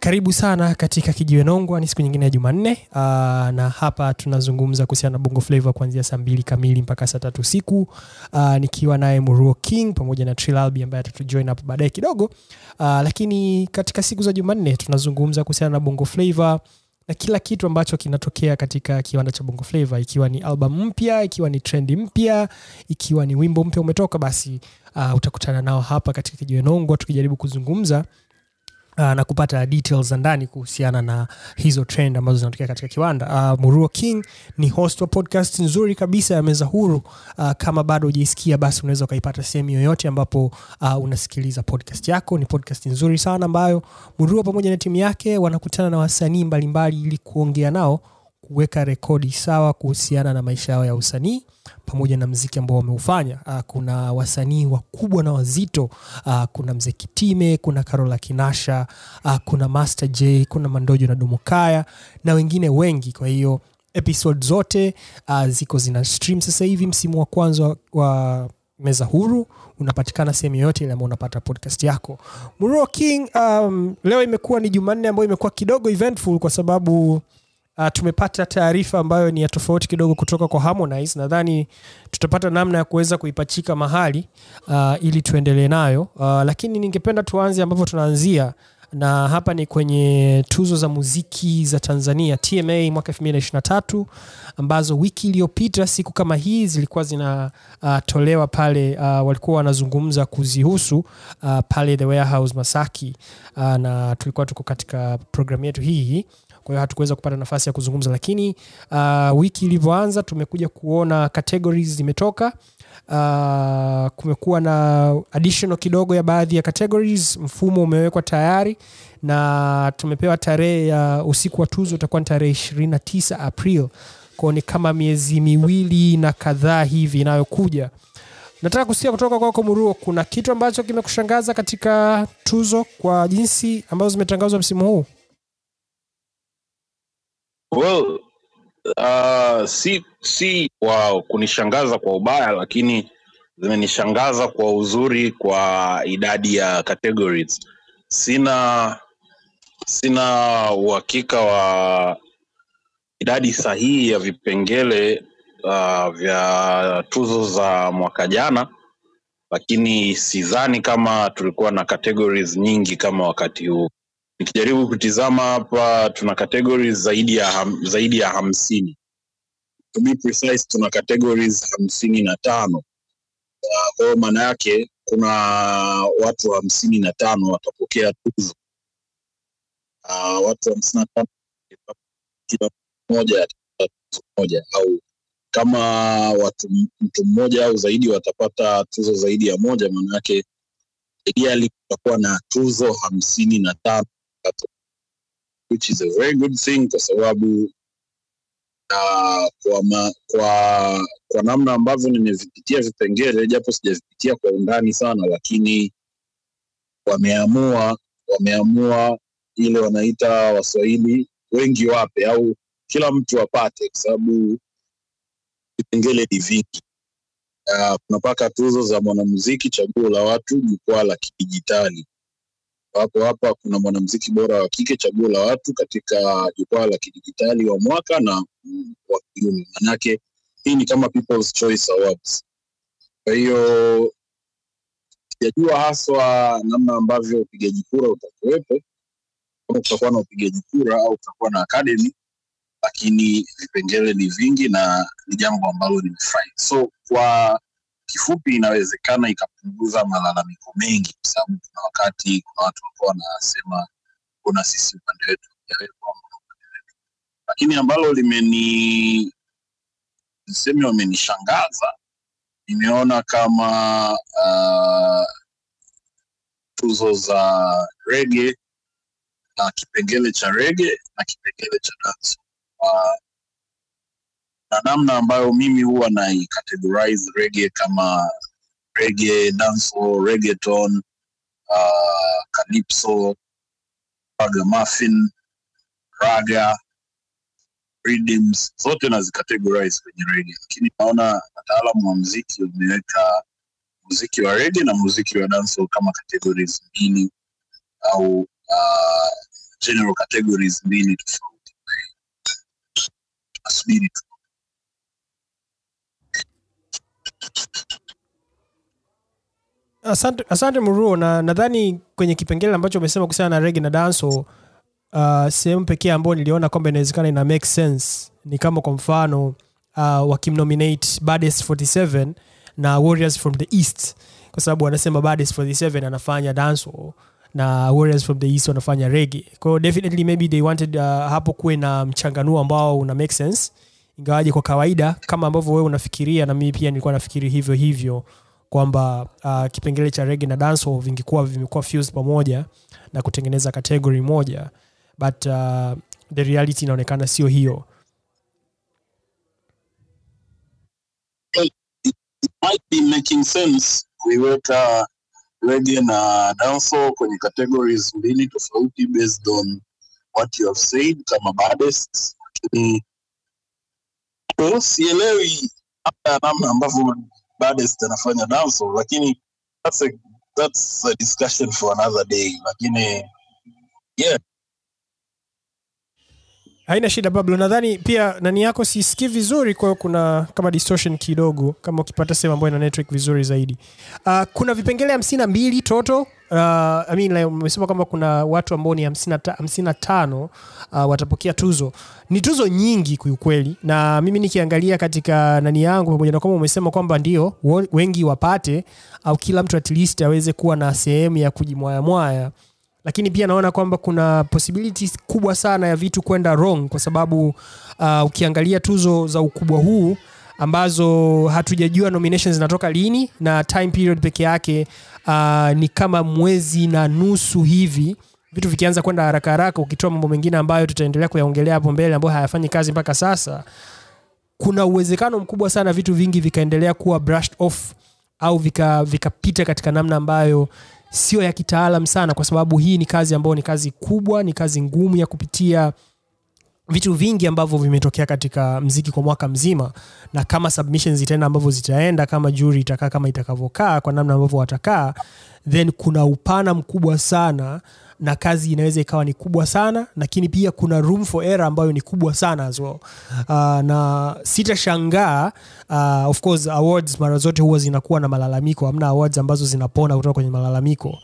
karibu sana katika kijiwe nongwa ni siku nyingine ya jumanne. Aa, na hapa tunazungumza kuhusiana na bongo flavo kuanzia saa mbili kamili mpaka saa tatu usiku. Uh, nikiwa naye muruo king pamoja na trilalbi ambaye atatujoin hapo baadaye kidogo. Aa, lakini katika siku za jumanne tunazungumza kuhusiana na bongo flavo na kila kitu ambacho kinatokea katika kiwanda cha bongo flavo ikiwa ni album mpya ikiwa ni trendi mpya ikiwa ni wimbo mpya umetoka basi uh, utakutana nao hapa katika kijiwe tukijaribu kuzungumza uh, na kupata details za ndani kuhusiana na hizo trend ambazo zinatokea katika kiwanda. Uh, muruo king ni host wa podcast nzuri kabisa ya meza huru. Uh, kama bado hujaisikia basi unaweza ukaipata sehemu yoyote ambapo uh, unasikiliza podcast yako. Ni podcast nzuri sana ambayo muruo pamoja na timu yake wanakutana na wasanii mbalimbali ili kuongea nao kuweka rekodi sawa kuhusiana na maisha yao ya usanii pamoja na mziki ambao wameufanya. Uh, kuna wasanii wakubwa na wazito uh, kuna mzee Kitime, kuna Karola Kinasha uh, kuna Master J, kuna Mandojo na Dumukaya na wengine wengi. Kwa hiyo episode zote ziko zina stream sasa hivi. Msimu wa kwanza wa, meza huru unapatikana sehemu yoyote ile ambao unapata podcast yako. Muro King, um, leo imekuwa ni Jumanne ambayo imekuwa kidogo eventful kwa sababu uh, tumepata taarifa ambayo ni ya tofauti kidogo kutoka kwa Harmonize. Nadhani tutapata namna ya kuweza kuipachika mahali uh, ili tuendelee nayo. Uh, lakini ningependa tuanze ambapo tunaanzia na hapa ni kwenye tuzo za muziki za Tanzania TMA mwaka 2023 ambazo wiki iliyopita siku kama hii zilikuwa zinatolewa uh, pale uh, walikuwa wanazungumza kuzihusu uh, pale The Warehouse Masaki. Uh, na tulikuwa tuko katika programu yetu hii hii kwa hiyo hatukuweza kupata nafasi ya kuzungumza lakini uh, wiki ilivyoanza tumekuja kuona categories zimetoka. Uh, kumekuwa na additional kidogo ya baadhi ya categories. Mfumo umewekwa tayari na tumepewa tarehe ya usiku wa tuzo utakuwa ni tarehe 29 april. Kwao ni kama miezi miwili na kadhaa hivi inayokuja. Nataka kusikia kutoka kwako muruo kuna kitu ambacho kimekushangaza katika tuzo kwa jinsi ambazo zimetangazwa msimu huu Well, uh, si si kwa kunishangaza kwa ubaya, lakini zimenishangaza kwa uzuri kwa idadi ya categories. Sina sina uhakika wa idadi sahihi ya vipengele uh, vya tuzo za mwaka jana, lakini sidhani kama tulikuwa na categories nyingi kama wakati huu nikijaribu kutizama hapa tuna categories zaidi ya zaidi ya hamsini. To be precise tuna categories hamsini na tano. Kwa hiyo maana yake kuna watu hamsini na tano watapokea tuzo. Uh, watu hamsini na kila mmoja tuzo moja au kama watu mtu mmoja au zaidi watapata tuzo zaidi ya moja maana yake ideally kutakuwa na tuzo hamsini na tano which is a very good thing kwa sababu uh, kwa, ma, kwa kwa namna ambavyo nimevipitia vipengele japo sijavipitia kwa undani sana lakini wameamua wameamua ile wanaita waswahili wengi wape au kila mtu apate kwa sababu vipengele ni vingi. Uh, kunapaka tuzo za mwanamuziki chaguo la watu jukwaa la kidijitali hapo hapa kuna mwanamziki bora wa kike chaguo la watu katika jukwaa la kidijitali wa mwaka na mm, wa kiume. Manake hii ni kama people's choice awards. Kwa hiyo sijajua haswa namna ambavyo upigaji kura utakuwepo kama kutakuwa na upigaji kura au kutakuwa na academy lakini vipengele ni vingi na ni jambo ambalo nimefurahi so kwa kifupi inawezekana ikapunguza malalamiko mengi kwa sababu kuna wakati kuna watu walikuwa wanasema kuna sisi upande wetu lakini ambalo limeni niseme wamenishangaza nimeona kama uh, tuzo za rege na kipengele cha rege na kipengele cha dansi uh, na namna ambayo mimi huwa naicategorize rege kama rege dancehall reggaeton uh, calypso ragamuffin raga rhythms. Zote nazicategorize kwenye rege lakini naona wataalamu wa mziki wameweka muziki wa rege na muziki wa dancehall kama categories mbili au uh, general categories mbili tofauti. Tunasubiri tu Asante, asante Muruo, na nadhani kwenye kipengele ambacho umesema kuhusiana na rege na danso uh, sehemu pekee ambayo niliona kwamba inawezekana ina make sense ni kama kwa mfano uh, wakimnominate Baddest 47 na Warriors from the East, kwa sababu wanasema Baddest 47 anafanya danso na Warriors from the East wanafanya rege. Kwa hiyo definitely maybe they wanted uh, hapo kuwe na mchanganuo ambao una make sense, ingawaje kwa kawaida kama ambavyo wewe unafikiria na mimi pia nilikuwa nafikiri hivyo hivyo kwamba uh, kipengele cha rege na dancehall vingekuwa vimekuwa fused pamoja na kutengeneza category moja. But uh, the reality inaonekana sio hiyo. Might be making sense kuiweka rege na dancehall kwenye categories mbili tofauti based on what you have said kama baddest lakini well, sielewi hata namna ambavyo baddest anafanya dancehall lakini that's a, that's a discussion for another day lakini yeah haina shida Pablo. Nadhani pia nani yako sisikii vizuri kwa kuna kama distortion kidogo kama ukipata sehemu ambayo ina network vizuri zaidi. Uh, kuna vipengele hamsini na mbili toto Uh, I mean, umesema kwamba kuna watu ambao ni hamsini na tano uh, watapokea tuzo. Ni tuzo nyingi kiukweli na mimi nikiangalia katika nani yangu pamoja na kwamba umesema kwamba ndio wengi wapate au kila mtu at least aweze kuwa na sehemu ya kujimwayamwaya lakini pia naona kwamba kuna possibilities kubwa sana ya vitu kwenda wrong kwa sababu uh, ukiangalia tuzo za ukubwa huu ambazo hatujajua nominations zinatoka lini na time period peke yake uh, ni kama mwezi na nusu hivi. Vitu vikianza kwenda haraka haraka ukitoa mambo mengine ambayo tutaendelea kuyaongelea hapo mbele ambayo hayafanyi kazi mpaka sasa kuna uwezekano mkubwa sana vitu vingi vikaendelea kuwa brushed off au vikapita vika katika namna ambayo sio ya kitaalam sana kwa sababu hii ni kazi ambayo ni kazi kubwa ni kazi ngumu ya kupitia vitu vingi ambavyo vimetokea katika mziki kwa mwaka mzima. Na kama submissions zitaenda ambavyo zitaenda kama juri itakaa kama itakavyokaa kwa namna ambavyo watakaa then kuna upana mkubwa sana na kazi inaweza ikawa ni kubwa sana lakini pia kuna room for error ambayo ni kubwa sana as well. uh, na sitashangaa uh, of course awards mara zote huwa zinakuwa na malalamiko. Hamna awards ambazo zinapona kutoka kwenye malalamiko.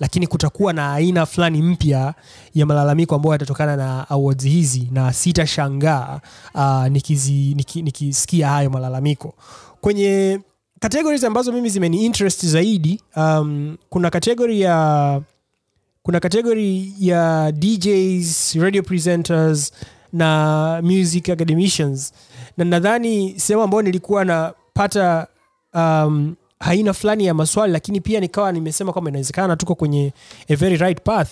Lakini kutakuwa na aina fulani mpya ya malalamiko ambayo yatatokana na awards hizi na sitashangaa uh, nikisikia niki, niki hayo malalamiko. Kwenye categories ambazo mimi zimeni interest zaidi um, kuna category ya kuna kategori ya djs radio presenters na music academicians. Na nadhani sehemu ambayo nilikuwa napata um, haina fulani ya maswali lakini pia nikawa nimesema kwamba inawezekana tuko kwenye a very right path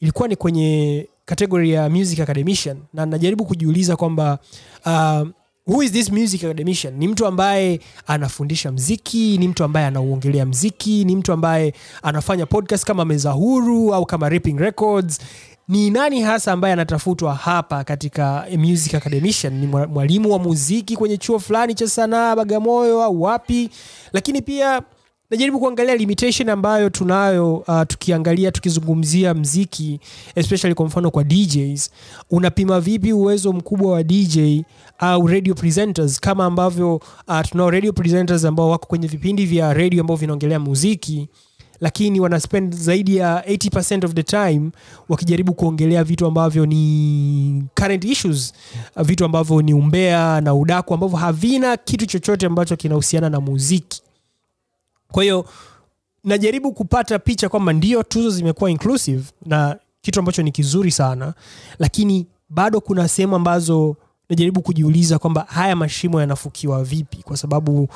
ilikuwa ni kwenye kategori ya music academician. Na najaribu kujiuliza kwamba uh, who is this music academician? Ni mtu ambaye anafundisha mziki ni mtu ambaye anauongelea mziki ni mtu ambaye anafanya podcast kama meza huru au kama Ripping records. Ni nani hasa ambaye anatafutwa hapa katika music academician? Ni mwalimu wa muziki kwenye chuo fulani cha sanaa bagamoyo au wapi? Lakini pia najaribu kuangalia limitation ambayo tunayo uh, tukiangalia tukizungumzia mziki especially kwa mfano kwa djs unapima vipi uwezo mkubwa wa dj au radio presenters kama ambavyo uh, tunao radio presenters ambao wako kwenye vipindi vya radio ambao vinaongelea muziki lakini wana zaidi ya 80 of the time wakijaribu kuongelea vitu ambavyo ni current issues uh, vitu ambavyo ni umbea na udaku ambavyo havina kitu chochote ambacho kinahusiana na muziki kwa hiyo najaribu kupata picha kwamba ndio tuzo zimekuwa inclusive na kitu ambacho ni kizuri sana lakini bado kuna sehemu ambazo najaribu kujiuliza kwamba haya mashimo yanafukiwa vipi kwa sababu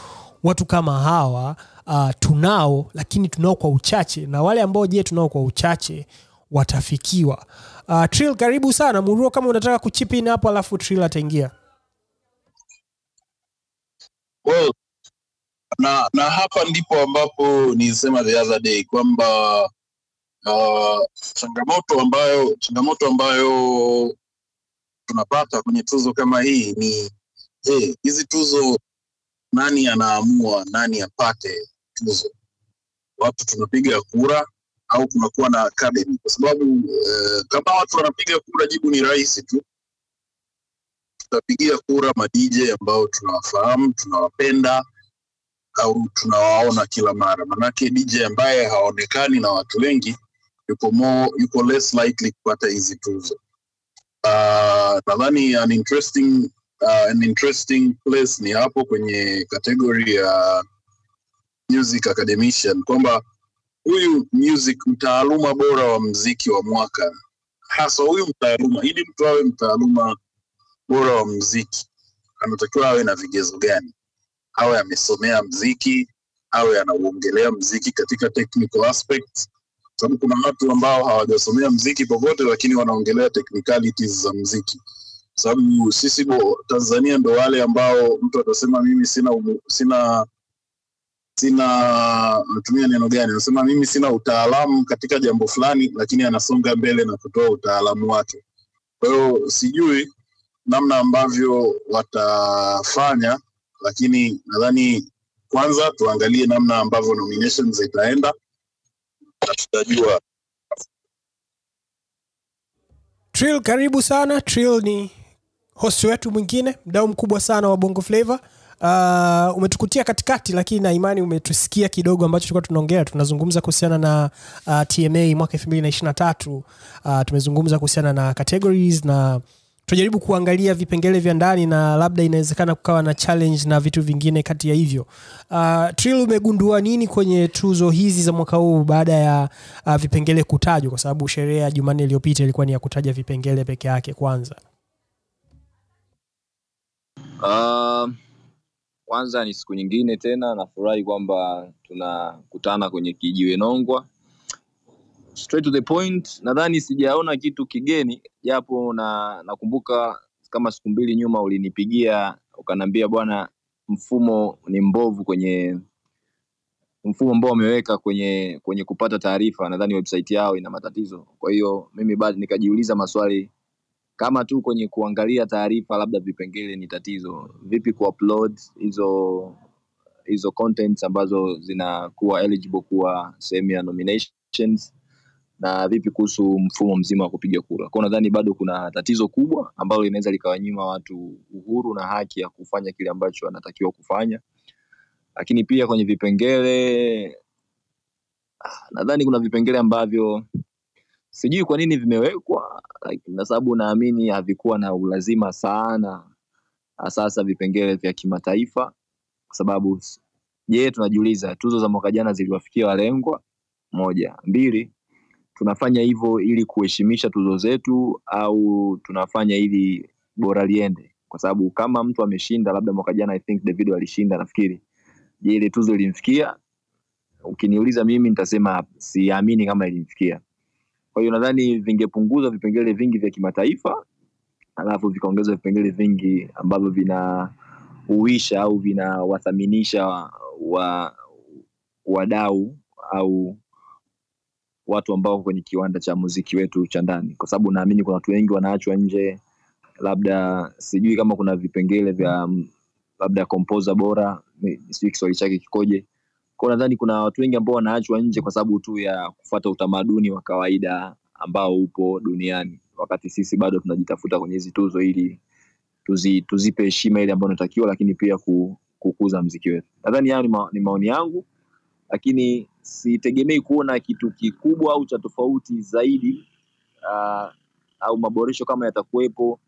watu kama hawa uh, tunao lakini tunao kwa uchache na wale ambao je tunao kwa uchache watafikiwa. Uh, Trill, karibu sana. Muruo kama unataka kuchip hapo alafu Trill ataingia. Well, na na hapa ndipo ambapo nilisema the other day kwamba uh, changamoto ambayo changamoto ambayo tunapata kwenye tuzo kama hii ni je hizi tuzo nani anaamua nani apate tuzo? Watu tunapiga kura au kunakuwa na academy? Kwa sababu eh, kama watu wanapiga kura jibu ni rahisi tu. Tutapigia kura ma DJ ambao tunawafahamu tunawapenda au tunawaona kila mara. Manake DJ ambaye haonekani na watu wengi yuko more, yuko less likely kupata hizi tuzo. Uh, nadhani an interesting uh, an interesting place ni hapo kwenye kategori ya music academician kwamba huyu music mtaaluma bora wa mziki wa mwaka hasa huyu mtaaluma ili mtu awe mtaaluma bora wa mziki anatakiwa awe na vigezo gani awe amesomea mziki awe anauongelea mziki katika technical aspects. Sababu kuna watu ambao hawajasomea mziki popote lakini wanaongelea technicalities za mziki. Sababu sisi bo, tanzania ndo wale ambao mtu atasema mimi sina umu, sina sina natumia neno gani? Anasema mimi sina utaalamu katika jambo fulani lakini anasonga mbele na kutoa utaalamu wake. Kwa hiyo sijui namna ambavyo watafanya lakini nadhani kwanza tuangalie namna ambavyo nominations zitaenda na tutajua Trill, karibu sana. Trill ni host wetu mwingine, mdau mkubwa sana wa Bongo Flava. Uh, umetukutia katikati, lakini na imani umetusikia kidogo ambacho tulikuwa tunaongea. Tunazungumza kuhusiana na uh, TMA mwaka elfu mbili na ishirini na tatu. Uh, tumezungumza kuhusiana na categories na tujaribu kuangalia vipengele vya ndani na labda inawezekana kukawa na challenge na vitu vingine kati ya hivyo. Uh, Trill, umegundua nini kwenye tuzo hizi za mwaka huu baada ya uh, vipengele kutajwa? Kwa sababu sherehe ya Jumanne iliyopita ilikuwa ni ya kutaja vipengele peke yake kwanza. Uh, kwanza ni siku nyingine tena, nafurahi kwamba tunakutana kwenye kijiwe Nongwa. Straight to the point, nadhani sijaona kitu kigeni, japo na nakumbuka kama siku mbili nyuma ulinipigia ukaniambia, bwana, mfumo ni mbovu kwenye mfumo ambao wameweka kwenye kwenye kupata taarifa, nadhani website yao ina matatizo. Kwa hiyo mimi bado nikajiuliza maswali kama tu kwenye kuangalia taarifa, labda vipengele ni tatizo, vipi kuupload hizo hizo contents ambazo zinakuwa eligible kuwa sehemu ya nominations na vipi kuhusu mfumo mzima wa kupiga kura. kwao? nadhani bado kuna tatizo kubwa ambalo linaweza likawanyima watu uhuru na haki ya kufanya kile ambacho anatakiwa kufanya, lakini pia kwenye vipengele ah, nadhani kuna vipengele ambavyo sijui kwa nini vimewekwa na sababu naamini havikuwa na ulazima sana sasa vipengele vya kimataifa kwa sababu je tunajiuliza tuzo za mwaka jana ziliwafikia walengwa moja mbili tunafanya hivyo ili kuheshimisha tuzo zetu au tunafanya ili bora liende? Kwa sababu kama mtu ameshinda labda mwaka jana i think davido alishinda nafikiri. Je ile tuzo ilimfikia? Ukiniuliza mimi nitasema siamini kama ilimfikia. Kwa hiyo nadhani vingepunguza vipengele vingi vya kimataifa alafu vikaongeza vipengele vingi ambavyo vinauisha au vinawathaminisha wa wadau au watu ambao kwenye kiwanda cha muziki wetu cha ndani, kwa sababu naamini kuna watu wengi wanaachwa nje, labda sijui kama kuna vipengele vya mm, labda kompoza bora, sijui Kiswahili chake kikoje. Kwa nadhani kuna watu wengi ambao wanaachwa nje kwa sababu tu ya kufuata utamaduni wa kawaida ambao upo duniani, wakati sisi bado tunajitafuta kwenye hizi tuzo ili tuzi, tuzipe heshima ile ambayo inatakiwa, lakini pia ku, kukuza mziki wetu. Nadhani hayo ni, ma, ni maoni yangu, lakini sitegemei kuona kitu kikubwa au cha tofauti zaidi uh, au maboresho kama yatakuwepo,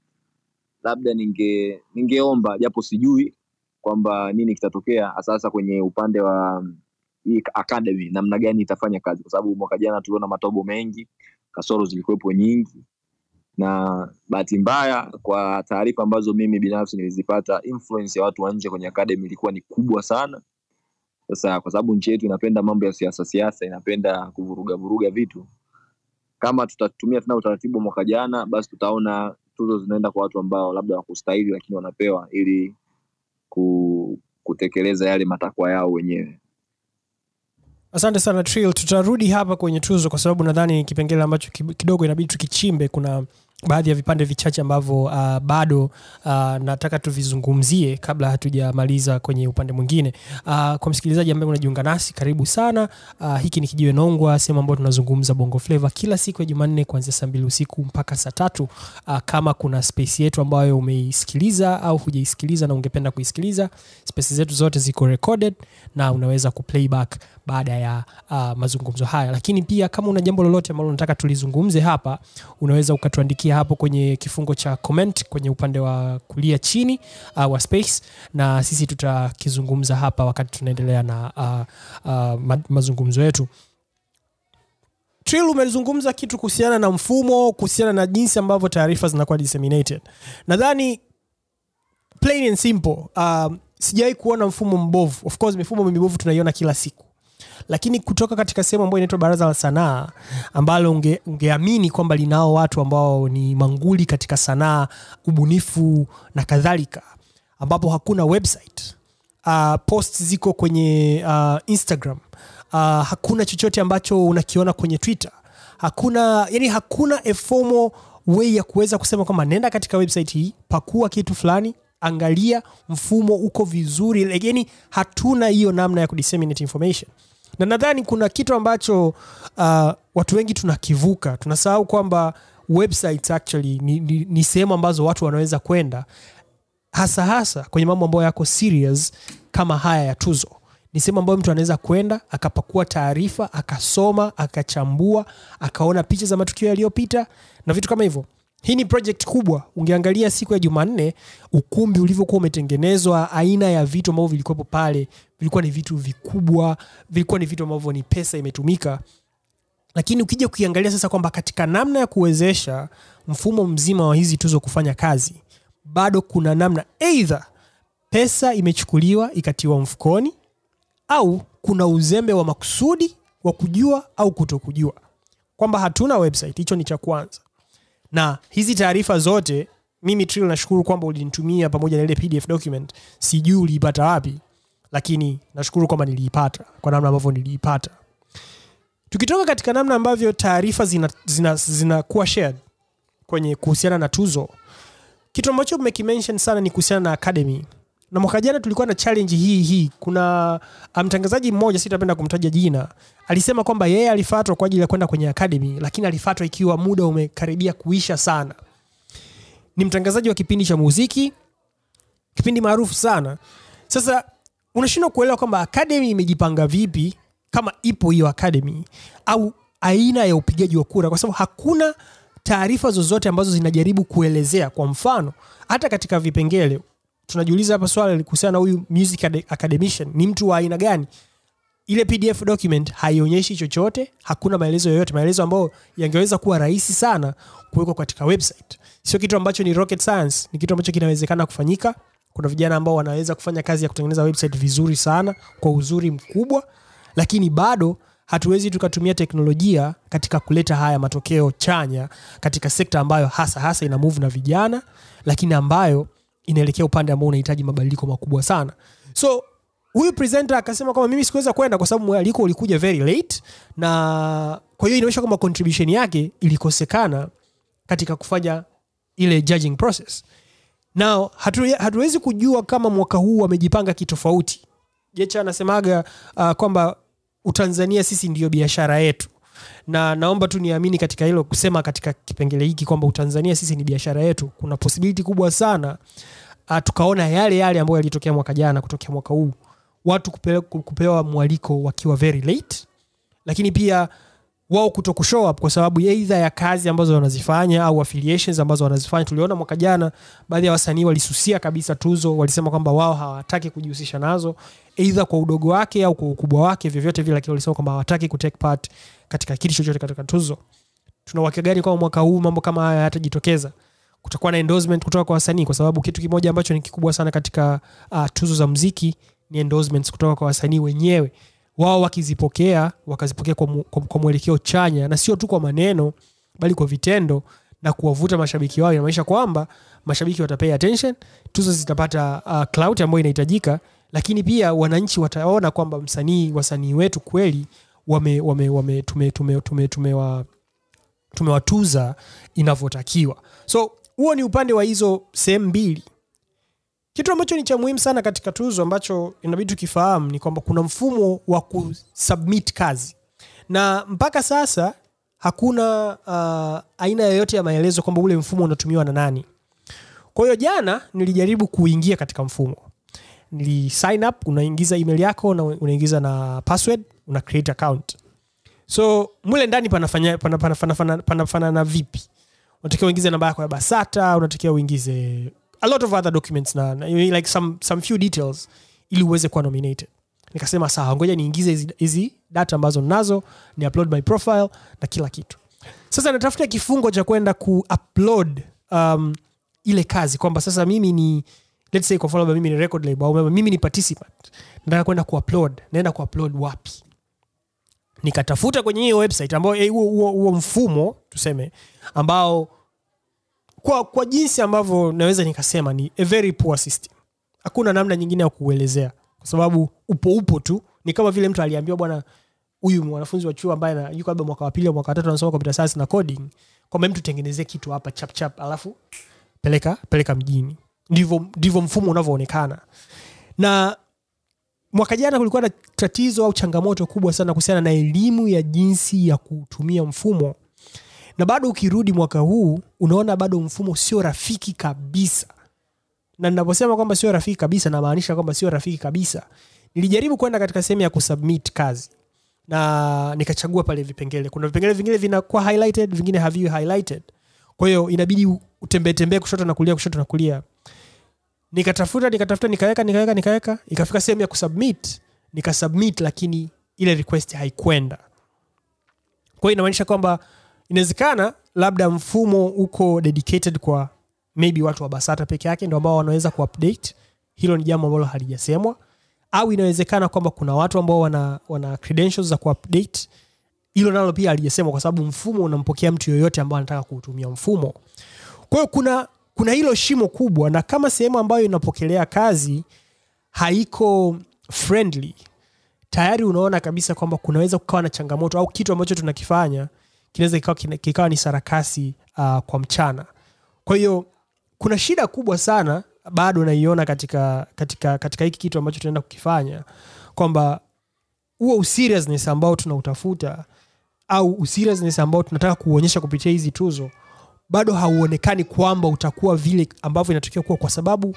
labda ninge ningeomba japo sijui kwamba nini kitatokea hasa kwenye upande wa hii academy, namna gani itafanya kazi, kwa sababu mwaka jana tuliona matobo mengi, kasoro zilikuwepo nyingi. Na bahati mbaya kwa taarifa ambazo mimi binafsi nilizipata, influence ya watu wa nje kwenye academy ilikuwa ni kubwa sana. Sasa kwa sababu nchi yetu inapenda mambo ya siasa siasa, inapenda kuvuruga vuruga vitu, kama tutatumia tena utaratibu wa mwaka jana, basi tutaona tuzo zinaenda kwa watu ambao labda wakustahili, lakini wanapewa ili ku, kutekeleza yale matakwa yao wenyewe. Asante sana Trill, tutarudi hapa kwenye tuzo kwa sababu nadhani kipengele ambacho kidogo inabidi tukichimbe. Kuna baadhi ya vipande vichache ambavyo uh, bado uh, nataka tuvizungumzie kabla hatujamaliza kwenye upande mwingine. Uh, kwa msikilizaji ambaye unajiunga nasi karibu sana. Uh, hiki ni kijiwe nongwa sehemu ambayo tunazungumza bongo flava kila siku ya jumanne kuanzia saa mbili usiku mpaka saa tatu. Uh, kama kuna space yetu ambayo umeisikiliza au hujaisikiliza na ungependa kuisikiliza space zetu zote ziko recorded na unaweza kuplayback baada ya uh, mazungumzo haya. Lakini pia kama una jambo lolote ambalo unataka tulizungumze hapa unaweza ukatuandikia hapo kwenye kifungo cha comment kwenye upande wa kulia chini uh, wa space na sisi tutakizungumza hapa wakati tunaendelea na uh, uh, mazungumzo yetu. Umezungumza kitu kuhusiana na mfumo kuhusiana na jinsi ambavyo taarifa zinakuwa disseminated. Nadhani plain and simple um, sijawahi kuona mfumo mbovu. Of course mifumo mibovu tunaiona kila siku. Lakini kutoka katika sehemu ambayo inaitwa baraza la sanaa ambalo unge, kwamba linao watu ambao ni manguli katika sanaa ubunifu na kadhalika ambapo hakuna website uh, post ziko kwenye uh, instagram uh, hakuna chochote ambacho unakiona kwenye twitter. Hakuna yani hakuna a formal ya kuweza kusema kwamba nenda katika website hii pakua kitu fulani angalia mfumo uko vizuri lakini hatuna hiyo namna ya kudisseminate information. Na nadhani kuna kitu ambacho uh, watu wengi tunakivuka. Tunasahau kwamba websites actually ni, ni, ni sehemu ambazo watu wanaweza kwenda hasa hasa kwenye mambo ambayo yako serious kama haya ya tuzo. Ni sehemu ambayo mtu anaweza kwenda akapakua taarifa akasoma akachambua akaona picha za matukio yaliyopita na vitu kama hivyo hii ni project kubwa. Ungeangalia siku ya jumanne ukumbi ulivyokuwa umetengenezwa aina ya vitu ambavyo vilikuwepo pale vilikuwa ni vitu vikubwa vilikuwa ni vitu ambavyo ni pesa imetumika. Lakini ukija kuiangalia sasa kwamba katika namna ya kuwezesha mfumo mzima wa hizi tuzo kufanya kazi bado kuna namna eidha pesa imechukuliwa ikatiwa mfukoni au kuna uzembe wa makusudi wa kujua au kutokujua. Kwamba hatuna website hicho ni cha kwanza na hizi taarifa zote mimi Trill nashukuru kwamba ulinitumia pamoja na ile pdf document. Sijui uliipata wapi lakini nashukuru kwamba niliipata kwa namna ambavyo niliipata. Tukitoka katika namna ambavyo taarifa zinakuwa zina, zina shared kwenye kuhusiana na tuzo kitu ambacho mmekimention sana ni kuhusiana na academy na mwaka jana tulikuwa na challenge hii hii. Kuna ah, mtangazaji mmoja sitapenda kumtaja jina alisema kwamba yeye alifatwa kwa ajili ya kwenda kwenye academy lakini alifatwa ikiwa muda umekaribia kuisha sana. Ni mtangazaji wa kipindi cha muziki kipindi maarufu sana. Sasa unashindwa kuelewa kwamba academy imejipanga vipi kama ipo hiyo academy au aina ya upigaji wa kura kwa sababu hakuna taarifa zozote ambazo zinajaribu kuelezea. Kwa mfano hata katika vipengele tunajiuliza hapa swala kuhusiana na huyu music academician. Ni mtu wa aina gani? Ile pdf document haionyeshi chochote hakuna maelezo yoyote. Maelezo ambayo yangeweza kuwa rahisi sana kuwekwa katika website. Sio kitu ambacho ni rocket science ni kitu ambacho kinawezekana kufanyika. Kuna vijana ambao wanaweza kufanya kazi ya kutengeneza website vizuri sana kwa uzuri mkubwa. Lakini bado hatuwezi tukatumia teknolojia katika kuleta haya matokeo chanya katika sekta ambayo hasa hasa ina move na vijana lakini ambayo inaelekea upande ambao unahitaji mabadiliko makubwa sana. So huyu presenter akasema kwamba mimi sikuweza kwenda kwa sababu mwaliko ulikuja very late na kwa hiyo inaonyesha kwamba contribution yake ilikosekana katika kufanya ile judging process. Now hatuwezi kujua kama mwaka huu wamejipanga kitofauti. Jecha anasemaga uh, kwamba utanzania sisi ndiyo biashara yetu na naomba tu niamini katika hilo kusema katika kipengele hiki kwamba utanzania sisi ni biashara yetu. Kuna posibiliti kubwa sana uh, tukaona yale yale ambayo yalitokea mwaka jana kutokea mwaka huu. Watu kupewa, kupewa mwaliko wakiwa very late lakini pia wao kuto kushow up kwa sababu eidha ya kazi ambazo wanazifanya au affiliations ambazo wanazifanya. Tuliona mwaka jana baadhi ya wasanii walisusia kabisa tuzo walisema kwamba wao hawataki kujihusisha nazo eidha kwa udogo wake au kwa ukubwa wake vyovyote vile lakini walisema kwamba hawataki kutake part katika kiti chochote katika tuzo. Tuna uhakika mwaka huu mambo kama haya yatajitokeza? Kutakuwa na endorsement kutoka kwa wasanii kwa sababu kitu kimoja ambacho ni kikubwa sana katika uh, tuzo za mziki ni endorsements kutoka kwa wasanii wenyewe. Wao wakizipokea wakazipokea kwa, mu, kwa mwelekeo chanya na sio tu kwa maneno bali kwa vitendo na kuwavuta mashabiki wao. Inamaanisha kwamba mashabiki watapay attention tuzo zitapata uh, clout ambayo inahitajika lakini pia wananchi wataona kwamba msanii wasanii wetu kweli tumewatuza inavyotakiwa. So huo ni upande wa hizo sehemu mbili. Kitu ambacho ni cha muhimu sana katika tuzo ambacho inabidi tukifahamu ni kwamba kuna mfumo wa kusubmit kazi. Na mpaka sasa hakuna uh, aina yoyote ya maelezo kwamba ule mfumo unatumiwa na nani. Kwa hiyo jana nilijaribu kuingia katika mfumo. Nili sign up unaingiza email yako na unaingiza na password una create account. So mule ndani panafanana vipi? Unatakiwa uingize namba yako ya basata unatakiwa uingize a lot of other documents na, na like some, some few details ili uweze kuwa nominated. Nikasema sawa ngoja niingize hizi data ambazo nazo ni upload my profile na kila kitu. Sasa natafuta kifungo cha kwenda kuupload um, ile kazi kwamba sasa mimi ni let's say kwa mfano mimi ni record label au mimi ni participant nataka kwenda kuupload naenda kuupload wapi nikatafuta kwenye hiyo website ambao eh, huo mfumo tuseme ambao kwa, kwa jinsi ambavyo naweza nikasema ni a very poor system. Hakuna namna nyingine ya kuuelezea kwa sababu upo upo tu. Ni kama vile mtu aliambiwa bwana huyu mwanafunzi wa chuo ambaye yuko labda mwaka wa pili au mwaka watatu anasoma computer science na coding kwamba mtu tengenezee kitu hapa chap chap alafu peleka peleka mjini. Ndivyo ndivyo mfumo unavyoonekana. Na mwaka jana kulikuwa na tatizo au changamoto kubwa sana kuhusiana na elimu ya jinsi ya kutumia mfumo. Na bado ukirudi mwaka huu unaona bado mfumo sio rafiki kabisa. Na ninaposema kwamba sio rafiki kabisa namaanisha kwamba sio rafiki kabisa. Nilijaribu kwenda katika sehemu ya kusubmit kazi. Na nikachagua pale vipengele. Kuna vipengele vingine vinakuwa highlighted vingine haviwi highlighted. Kwa hiyo inabidi utembee tembee kushoto na kulia kushoto na kulia nikatafuta nikatafuta nikaweka nikaweka nikaweka. Ikafika sehemu ya kusubmit nikasubmit lakini ile request haikwenda. Kwa hiyo inamaanisha kwamba inawezekana labda mfumo uko dedicated kwa maybe watu wa basata peke yake ndo ambao wanaweza kuupdate. Hilo ni jambo ambalo halijasemwa. Au inawezekana kwamba kuna watu ambao wana, wana credentials za kuupdate. Hilo nalo pia halijasemwa kwa sababu mfumo unampokea mtu yoyote ambao anataka kuutumia mfumo. Kwa hiyo kuna kuna hilo shimo kubwa na kama sehemu ambayo inapokelea kazi haiko friendly tayari unaona kabisa kwamba kunaweza kukawa na changamoto au kitu ambacho tunakifanya kinaweza kikawa, kikawa ni sarakasi uh, kwa mchana. Kwa hiyo kuna shida kubwa sana bado naiona katika katika katika hiki kitu ambacho tunaenda kukifanya kwamba huo useriousness ambao tunautafuta au useriousness ambao tunataka kuonyesha kupitia hizi tuzo bado hauonekani kwamba utakuwa vile ambavyo inatokea kuwa kwa sababu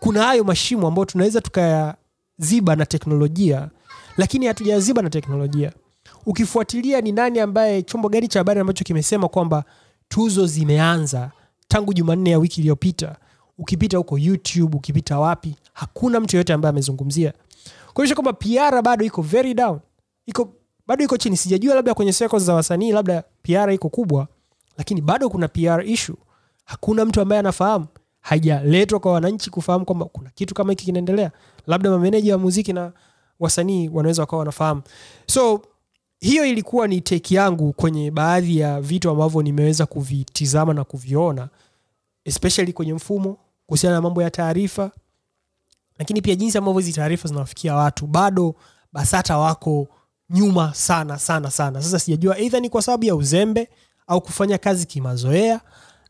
kuna hayo mashimo ambayo tunaweza tukayaziba na teknolojia lakini hatujaziba na teknolojia. Ukifuatilia ni nani ambaye chombo gani cha habari ambacho kimesema kwamba tuzo zimeanza tangu jumanne ya wiki iliyopita. Ukipita huko youtube ukipita wapi hakuna mtu yoyote ambaye amezungumzia. Kuonyesha kwamba pr bado iko very down. Iko bado iko chini. Sijajua labda kwenye seko za wasanii labda pr iko kubwa lakini bado kuna pr issue. Hakuna mtu ambaye anafahamu. Haijaletwa kwa wananchi kufahamu kwamba kuna kitu kama hiki kinaendelea. Labda mameneja wa muziki na wasanii wanaweza wakawa wanafahamu. So hiyo ilikuwa ni teki yangu kwenye baadhi ya vitu ambavyo nimeweza kuvitizama na kuviona especially kwenye mfumo kuhusiana na mambo ya taarifa lakini pia jinsi ambavyo hizi taarifa zinawafikia watu. Bado basata wako nyuma sana sana sana. Sasa sijajua eidha ni kwa sababu ya uzembe au kufanya kazi kimazoea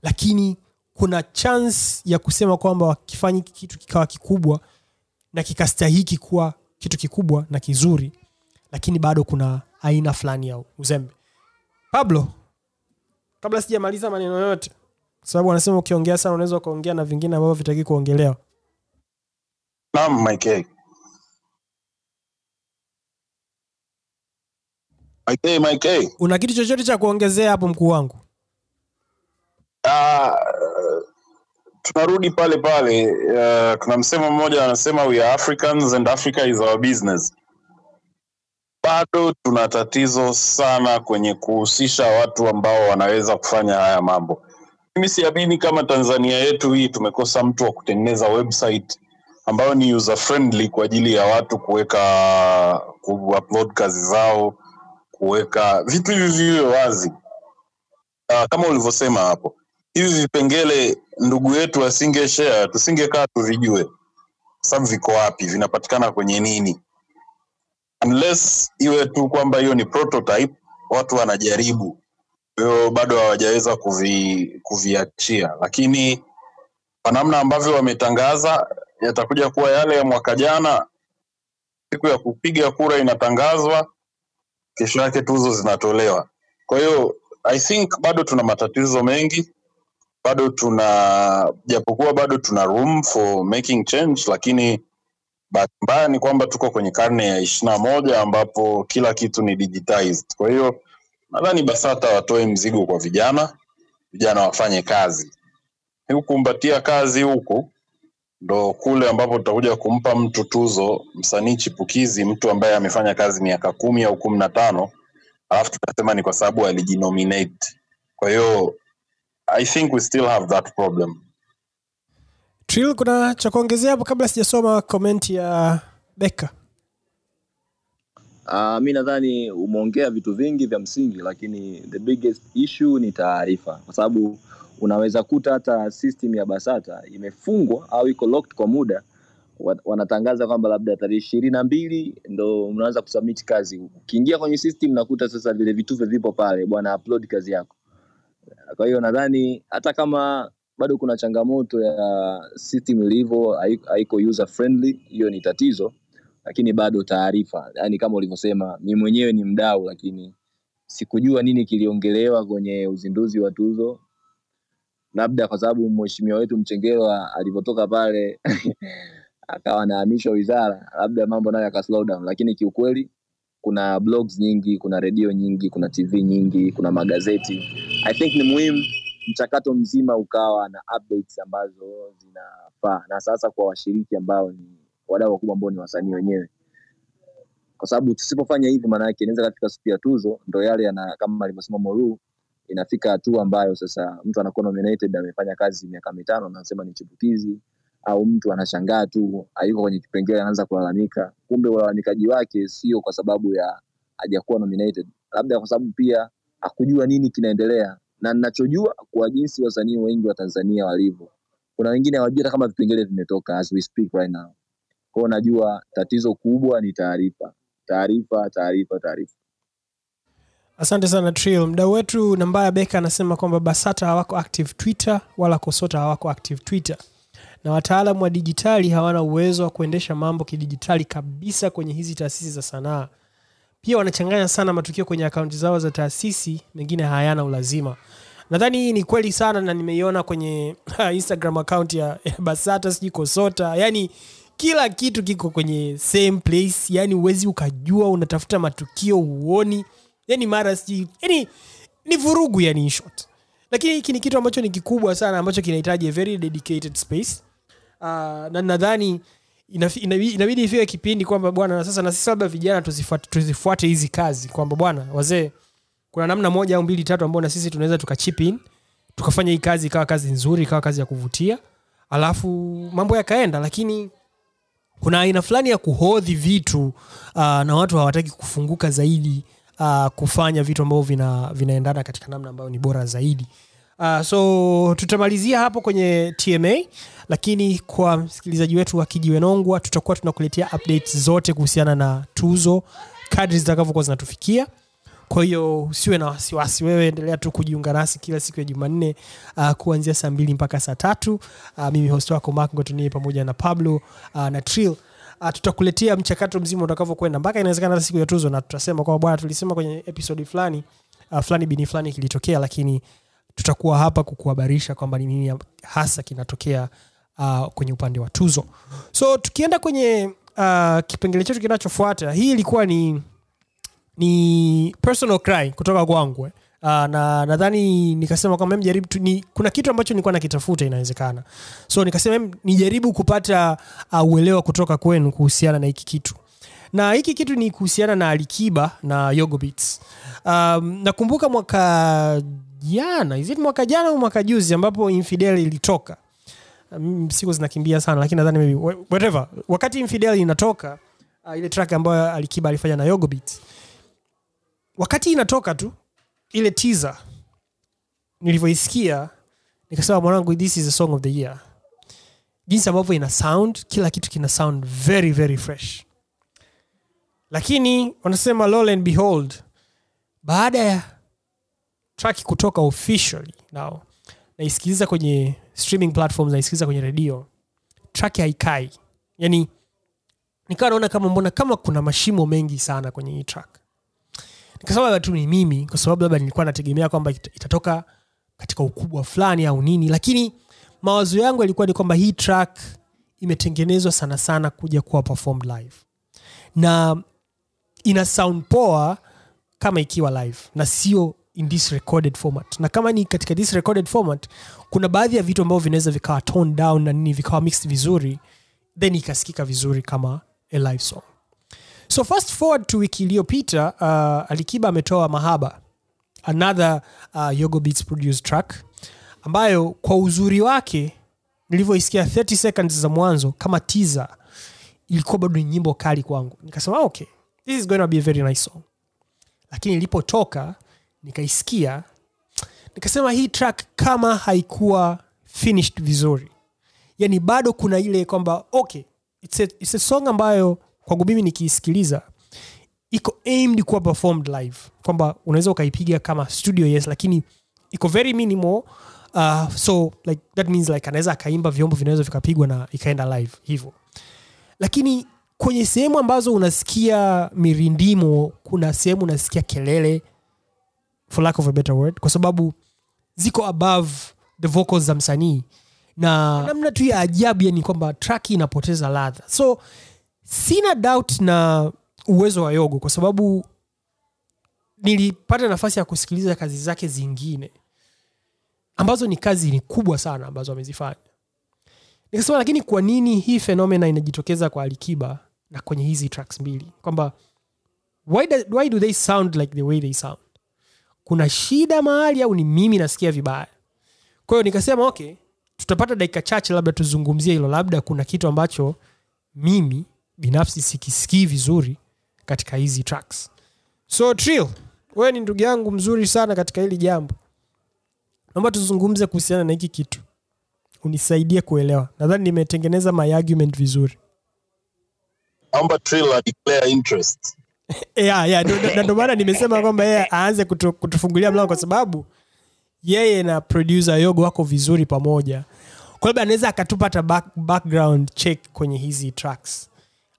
lakini kuna chance ya kusema kwamba wakifanya kitu kikawa kikubwa na kikastahiki kuwa kitu kikubwa na kizuri lakini bado kuna aina fulani ya uzembe pablo kabla sijamaliza maneno yote sababu wanasema ukiongea sana unaweza ukaongea na vingine ambavyo vitaki kuongelewa Naam, Mike. Mike, Mike. una kitu chochote cha kuongezea hapo mkuu wangu Uh, tunarudi pale pale. Uh, kuna msemo mmoja anasema we are Africans and Africa is our business. Bado tuna tatizo sana kwenye kuhusisha watu ambao wanaweza kufanya haya mambo. Mimi siamini kama Tanzania yetu hii tumekosa mtu wa kutengeneza website ambayo ni user friendly kwa ajili ya watu kuweka kuupload kazi zao, kuweka vitu hivi viwe wazi. Uh, kama ulivyosema hapo, hivi vipengele ndugu yetu asinge share, tusingekaa tuvijue, sababu viko wapi, vinapatikana kwenye nini, unless iwe tu kwamba hiyo ni prototype, watu wanajaribu. Hiyo bado hawajaweza kuvi, kuviachia, lakini kwa namna ambavyo wametangaza yatakuja kuwa yale ya mwaka jana. Siku ya kupiga kura inatangazwa, kesho yake tuzo zinatolewa. Kwa hiyo I think bado tuna matatizo mengi, bado tuna japokuwa bado tuna room for making change, lakini bahati mbaya ni kwamba tuko kwenye karne ya ishirini na moja ambapo kila kitu ni digitized. Kwa hiyo nadhani BASATA watoe mzigo kwa vijana, vijana wafanye kazi. Hukumbatia kazi huku ndo kule ambapo tutakuja kumpa mtu tuzo, msanii chipukizi, mtu ambaye amefanya kazi miaka kumi au kumi na tano alafu tutasema ni kwa sababu alijinominate. Kwa hiyo I think we still have that problem. Trill, kuna cha kuongezea hapo kabla sijasoma komenti ya Beka? Uh, mi nadhani umeongea vitu vingi vya msingi, lakini the biggest issue ni taarifa, kwa sababu unaweza kuta hata system ya BASATA imefungwa au iko locked kwa muda, wanatangaza kwamba labda tarehe ishirini na mbili ndo unaanza kusubmit kazi. Ukiingia kwenye system nakuta sasa vile vitufe vipo pale, bwana upload kazi yako. Kwa hiyo nadhani hata kama bado kuna changamoto ya system ilivyo haiko- user friendly, hiyo ni tatizo, lakini bado taarifa, yani kama ulivyosema, mi mwenyewe ni mdau, lakini sikujua nini kiliongelewa kwenye uzinduzi wa tuzo, labda kwa sababu mheshimiwa wetu Mchengerwa alivyotoka pale akawa anahamishwa wizara, labda mambo nayo yaka slow down, lakini kiukweli kuna blogs nyingi, kuna redio nyingi, kuna TV nyingi, kuna magazeti. I think ni muhimu mchakato mzima ukawa na updates ambazo zinafaa, na sasa kwa washiriki ambao ni wadau wakubwa ambao ni wasanii wenyewe, kwa sababu tusipofanya hivi, maana yake inaweza kafika siku ya tuzo ndo yale yana, kama alivyosema Moru, inafika hatua ambayo sasa mtu anakuwa nominated, amefanya kazi miaka mitano, na anasema ni chipukizi au mtu anashangaa tu hayuko kwenye kipengele, anaanza kulalamika. Kumbe ulalamikaji wake sio kwa sababu ya hajakuwa nominated, labda kwa sababu pia hakujua nini kinaendelea. Na ninachojua kwa jinsi wasanii wengi wa Tanzania walivyo, kuna wengine hawajui kama vipengele vimetoka as we speak right now. kwao najua tatizo kubwa ni taarifa, taarifa, taarifa, taarifa. Asante sana Trill. Mdau wetu Nambaya Beka anasema kwamba BASATA hawako active Twitter wala KOSOTA hawako active Twitter, na wataalamu wa dijitali hawana uwezo wa kuendesha mambo kidijitali kabisa kwenye hizi taasisi za sanaa. Pia wanachanganya sana matukio kwenye akaunti zao za taasisi, mengine hayana ulazima. Nadhani hii ni kweli sana, na nimeiona kwenye Instagram account ya, BASATA sijui KOSOTA, yani kila kitu kiko kwenye same place, yani uwezi ukajua, unatafuta matukio uoni yani mara yani ni vurugu yani in short. Lakini hiki ni kitu ambacho ni kikubwa sana ambacho kinahitaji very dedicated space. Uh, na nadhani inabidi ifike kipindi kwamba bwana na sasa na sisi labda vijana tuzifuate, tuzifuate hizi kazi kwamba bwana wazee kuna namna moja au mbili tatu ambao na sisi tunaweza tukachip tukafanya hii kazi ikawa kazi nzuri ikawa kazi ya kuvutia. Alafu mambo yakaenda lakini kuna aina fulani ya kuhodhi vitu uh, na watu hawataki kufunguka zaidi uh, kufanya vitu ambavyo vina, vinaendana katika namna ambayo ni bora zaidi. Uh, so tutamalizia hapo kwenye tma lakini kwa msikilizaji wetu wa kijiwenongwa tutakuwa tunakuletea updates zote kuhusiana na tuzo kadri zitakavyokuwa zinatufikia. Kwa hiyo usiwe na wasiwasi wewe endelea tu kujiunga nasi kila siku ya jumanne uh, kuanzia saa mbili mpaka saa tatu. Uh, mimi host wako mark ngotunie pamoja na pablo uh, na trill uh, tutakuletea mchakato mzima utakavyokwenda mpaka inawezekana hata siku ya tuzo na tutasema kwamba bwana tulisema kwenye episodi fulani uh, fulani bini fulani kilitokea lakini tutakuwa hapa kukuhabarisha kwamba ni nini hasa kinatokea uh, kwenye upande wa tuzo so tukienda kwenye uh, kipengele chetu kinachofuata hii ilikuwa ni ni personal cry kutoka kwangu eh. Uh, na nadhani nikasema kwamba mjaribu tu, ni, kuna kitu ambacho nilikuwa nakitafuta inawezekana. So nikasema nijaribu kupata uh, uelewa kutoka kwenu kuhusiana na hiki kitu. Na hiki kitu ni kuhusiana na alikiba na yogo beats. Um, nakumbuka mwaka jana is it mwaka jana au mwaka juzi ambapo infidel ilitoka. Um, siku zinakimbia sana lakini nadhani maybe whatever. Wakati infidel inatoka uh, ile track ambayo alikiba alifanya na yogo beats. Wakati inatoka tu ile teaser nilivyoisikia nikasema mwanangu this is a song of the year. Jinsi ambavyo ina sound kila kitu kina sound very very fresh. Lakini wanasema lol and behold baada ya track kutoka officially now naisikiliza kwenye streaming platforms naisikiliza kwenye redio track haikai. Yani nikawa naona kama mbona kama kuna mashimo mengi sana kwenye hii track nikasema labda tu ni mimi kwa sababu labda nilikuwa nategemea kwamba itatoka katika ukubwa fulani au nini lakini mawazo yangu yalikuwa ni kwamba hii track imetengenezwa sana sana kuja kuwa performed live. Na ina sound poa kama ikiwa live na sio in this recorded format. Na kama ni katika this recorded format kuna baadhi ya vitu ambavyo vinaweza vikawa toned down na nini vikawa mixed vizuri then ikasikika vizuri kama a live song so fast forward to wiki iliyopita uh, alikiba ametoa mahaba another uh, yogo beats produced track ambayo kwa uzuri wake nilivyoisikia 30 seconds za mwanzo kama teaser ilikuwa bado ni nyimbo kali kwangu. Nikasema okay this is going to be a very nice song. Lakini ilipotoka nikaisikia nikasema hii track kama haikuwa finished vizuri. Yani bado kuna ile kwamba okay it's a, it's a song ambayo kwangu mimi nikiisikiliza iko aimed kuwa performed live. Kwamba unaweza ukaipiga kama studio yes lakini iko very minimal uh, so like that means like anaweza akaimba vyombo vinaweza vikapigwa na ikaenda live hivyo. Lakini kwenye sehemu ambazo unasikia mirindimo kuna sehemu unasikia kelele for lack of a better word kwa sababu ziko above the vocals za msanii. Na namna tu ya ajabu yani kwamba track inapoteza ladha. So sina doubt na uwezo wa yogo kwa sababu nilipata nafasi ya kusikiliza kazi zake zingine ambazo ni kazi ni kubwa sana ambazo amezifanya. Nikasema lakini kwa nini hii fenomena inajitokeza kwa alikiba na kwenye hizi tracks mbili? Kwamba why, why do they sound like the way they sound? Kuna shida mahali au ni mimi nasikia vibaya? Kwa hiyo nikasema okay tutapata dakika chache labda tuzungumzie hilo labda kuna kitu ambacho mimi binafsi sikisikii vizuri katika hizi tracks. So trill wewe ni ndugu yangu mzuri sana katika hili jambo. Naomba tuzungumze kuhusiana na hiki kitu. Unisaidie kuelewa. Nadhani nimetengeneza my argument vizuri. Naomba Trill declare interest. Yeah, yeah, na ndo maana nimesema kwamba yeye aanze kutu, kutufungulia mlango kwa sababu yeye na producer yogo wako vizuri pamoja. Kwa labda anaweza akatupata back, background check kwenye hizi tracks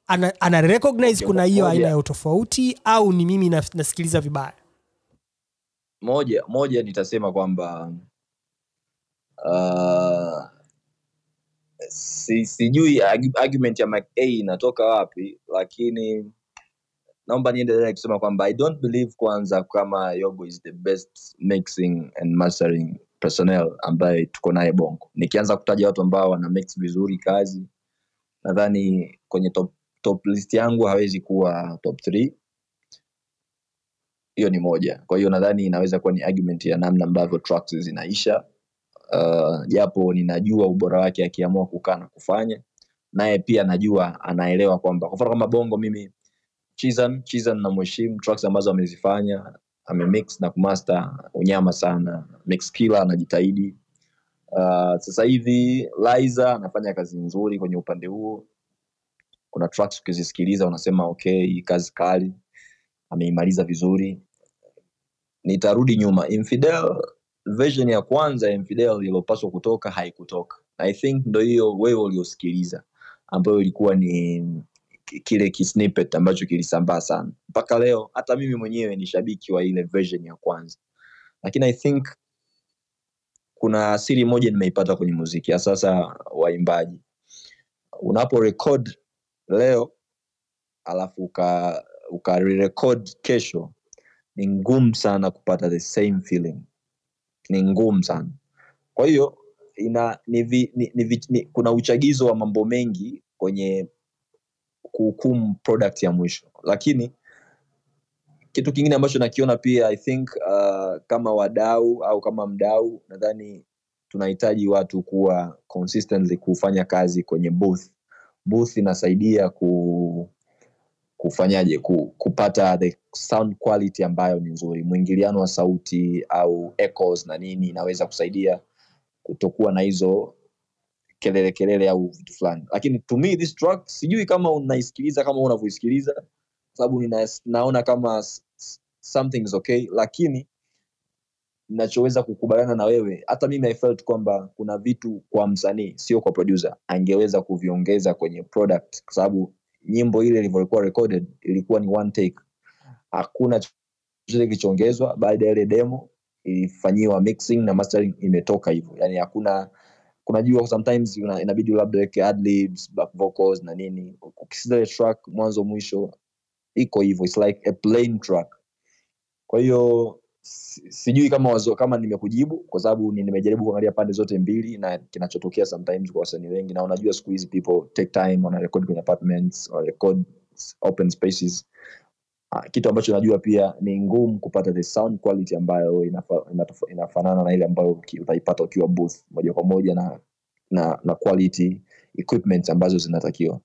ana, ana recognize kuna hiyo aina ya utofauti au ni mimi nasikiliza vibaya? Moja moja nitasema kwamba uh, si, sijui argu- argument ya Mike A inatoka wapi lakini naomba niendelee kusema kwamba i don't believe kwanza kama yogo is the best mixing and mastering personnel ambaye tuko naye bongo. Nikianza kutaja watu ambao wana mix vizuri kazi nadhani kwenye top, top list yangu hawezi kuwa top three. Hiyo ni moja. Kwa hiyo nadhani inaweza kuwa ni argument ya namna ambavyo tracks zinaisha. Uh, japo ninajua ubora wake akiamua kukaa na kufanya. Naye pia najua anaelewa kwamba kwa mfano kama bongo mimi chizan chizan namheshimu tracks ambazo amezifanya amemix na kumaster unyama sana mix killer anajitahidi. Uh, sasa hivi liza anafanya kazi nzuri kwenye upande huo kuna tracks ukizisikiliza unasema okay hii kazi kali ameimaliza vizuri. Nitarudi nyuma. Infidel version ya kwanza infidel iliyopaswa kutoka haikutoka. I think ndo hiyo wewe uliosikiliza ambayo ilikuwa ni kile kisnippet ambacho kilisambaa sana. Mpaka leo hata mimi mwenyewe ni shabiki wa ile version ya kwanza. Lakini i think kuna siri moja nimeipata kwenye muziki ya sasa waimbaji. Unapo record leo alafu uka, kesho ni ngumu sana kupata the same feeling. Ni ngumu sana. Kwa hiyo ina ni vi, ni, ni, ni, kuna uchagizo wa mambo mengi kwenye kuhukumu product ya mwisho. Lakini kitu kingine ambacho nakiona pia i think uh, kama wadau au kama mdau nadhani tunahitaji watu kuwa consistently kufanya kazi kwenye booth booth inasaidia ku kufanyaje ku, kupata the sound quality ambayo ni nzuri. Mwingiliano wa sauti au echoes na nini inaweza kusaidia kutokuwa na hizo kelele kelele au vitu fulani. Lakini to me this track sijui kama unaisikiliza kama unavyoisikiliza sababu naona kama something is okay lakini nachoweza kukubaliana na wewe. Hata mimi i felt kwamba kuna vitu kwa msanii sio kwa producer angeweza kuviongeza kwenye product kwa sababu nyimbo ile ilivyokuwa recorded ilikuwa ni one take. Hakuna chochote kilichoongezwa baada ya ile demo ilifanyiwa mixing na mastering imetoka hivyo. Yani hakuna kunajua sometimes una, inabidi labda weke adlibs back vocals na nini. Ukisikiza track mwanzo mwisho iko hivyo it's like a plain track. Kwa hiyo sijui kama wazo, kama nimekujibu kwa sababu ni- nimejaribu kuangalia pande zote mbili na kinachotokea sometimes kwa wasanii wengi na unajua siku hizi people take time wanarekodi kwenye apartments wanarekod open spaces. Ah, kitu ambacho najua pia ni ngumu kupata the sound quality ambayo inafa, inatofa- inafanana na ile ambayo utaipata ukiwa booth moja kwa moja na na, na quality equipment ambazo zinatakiwa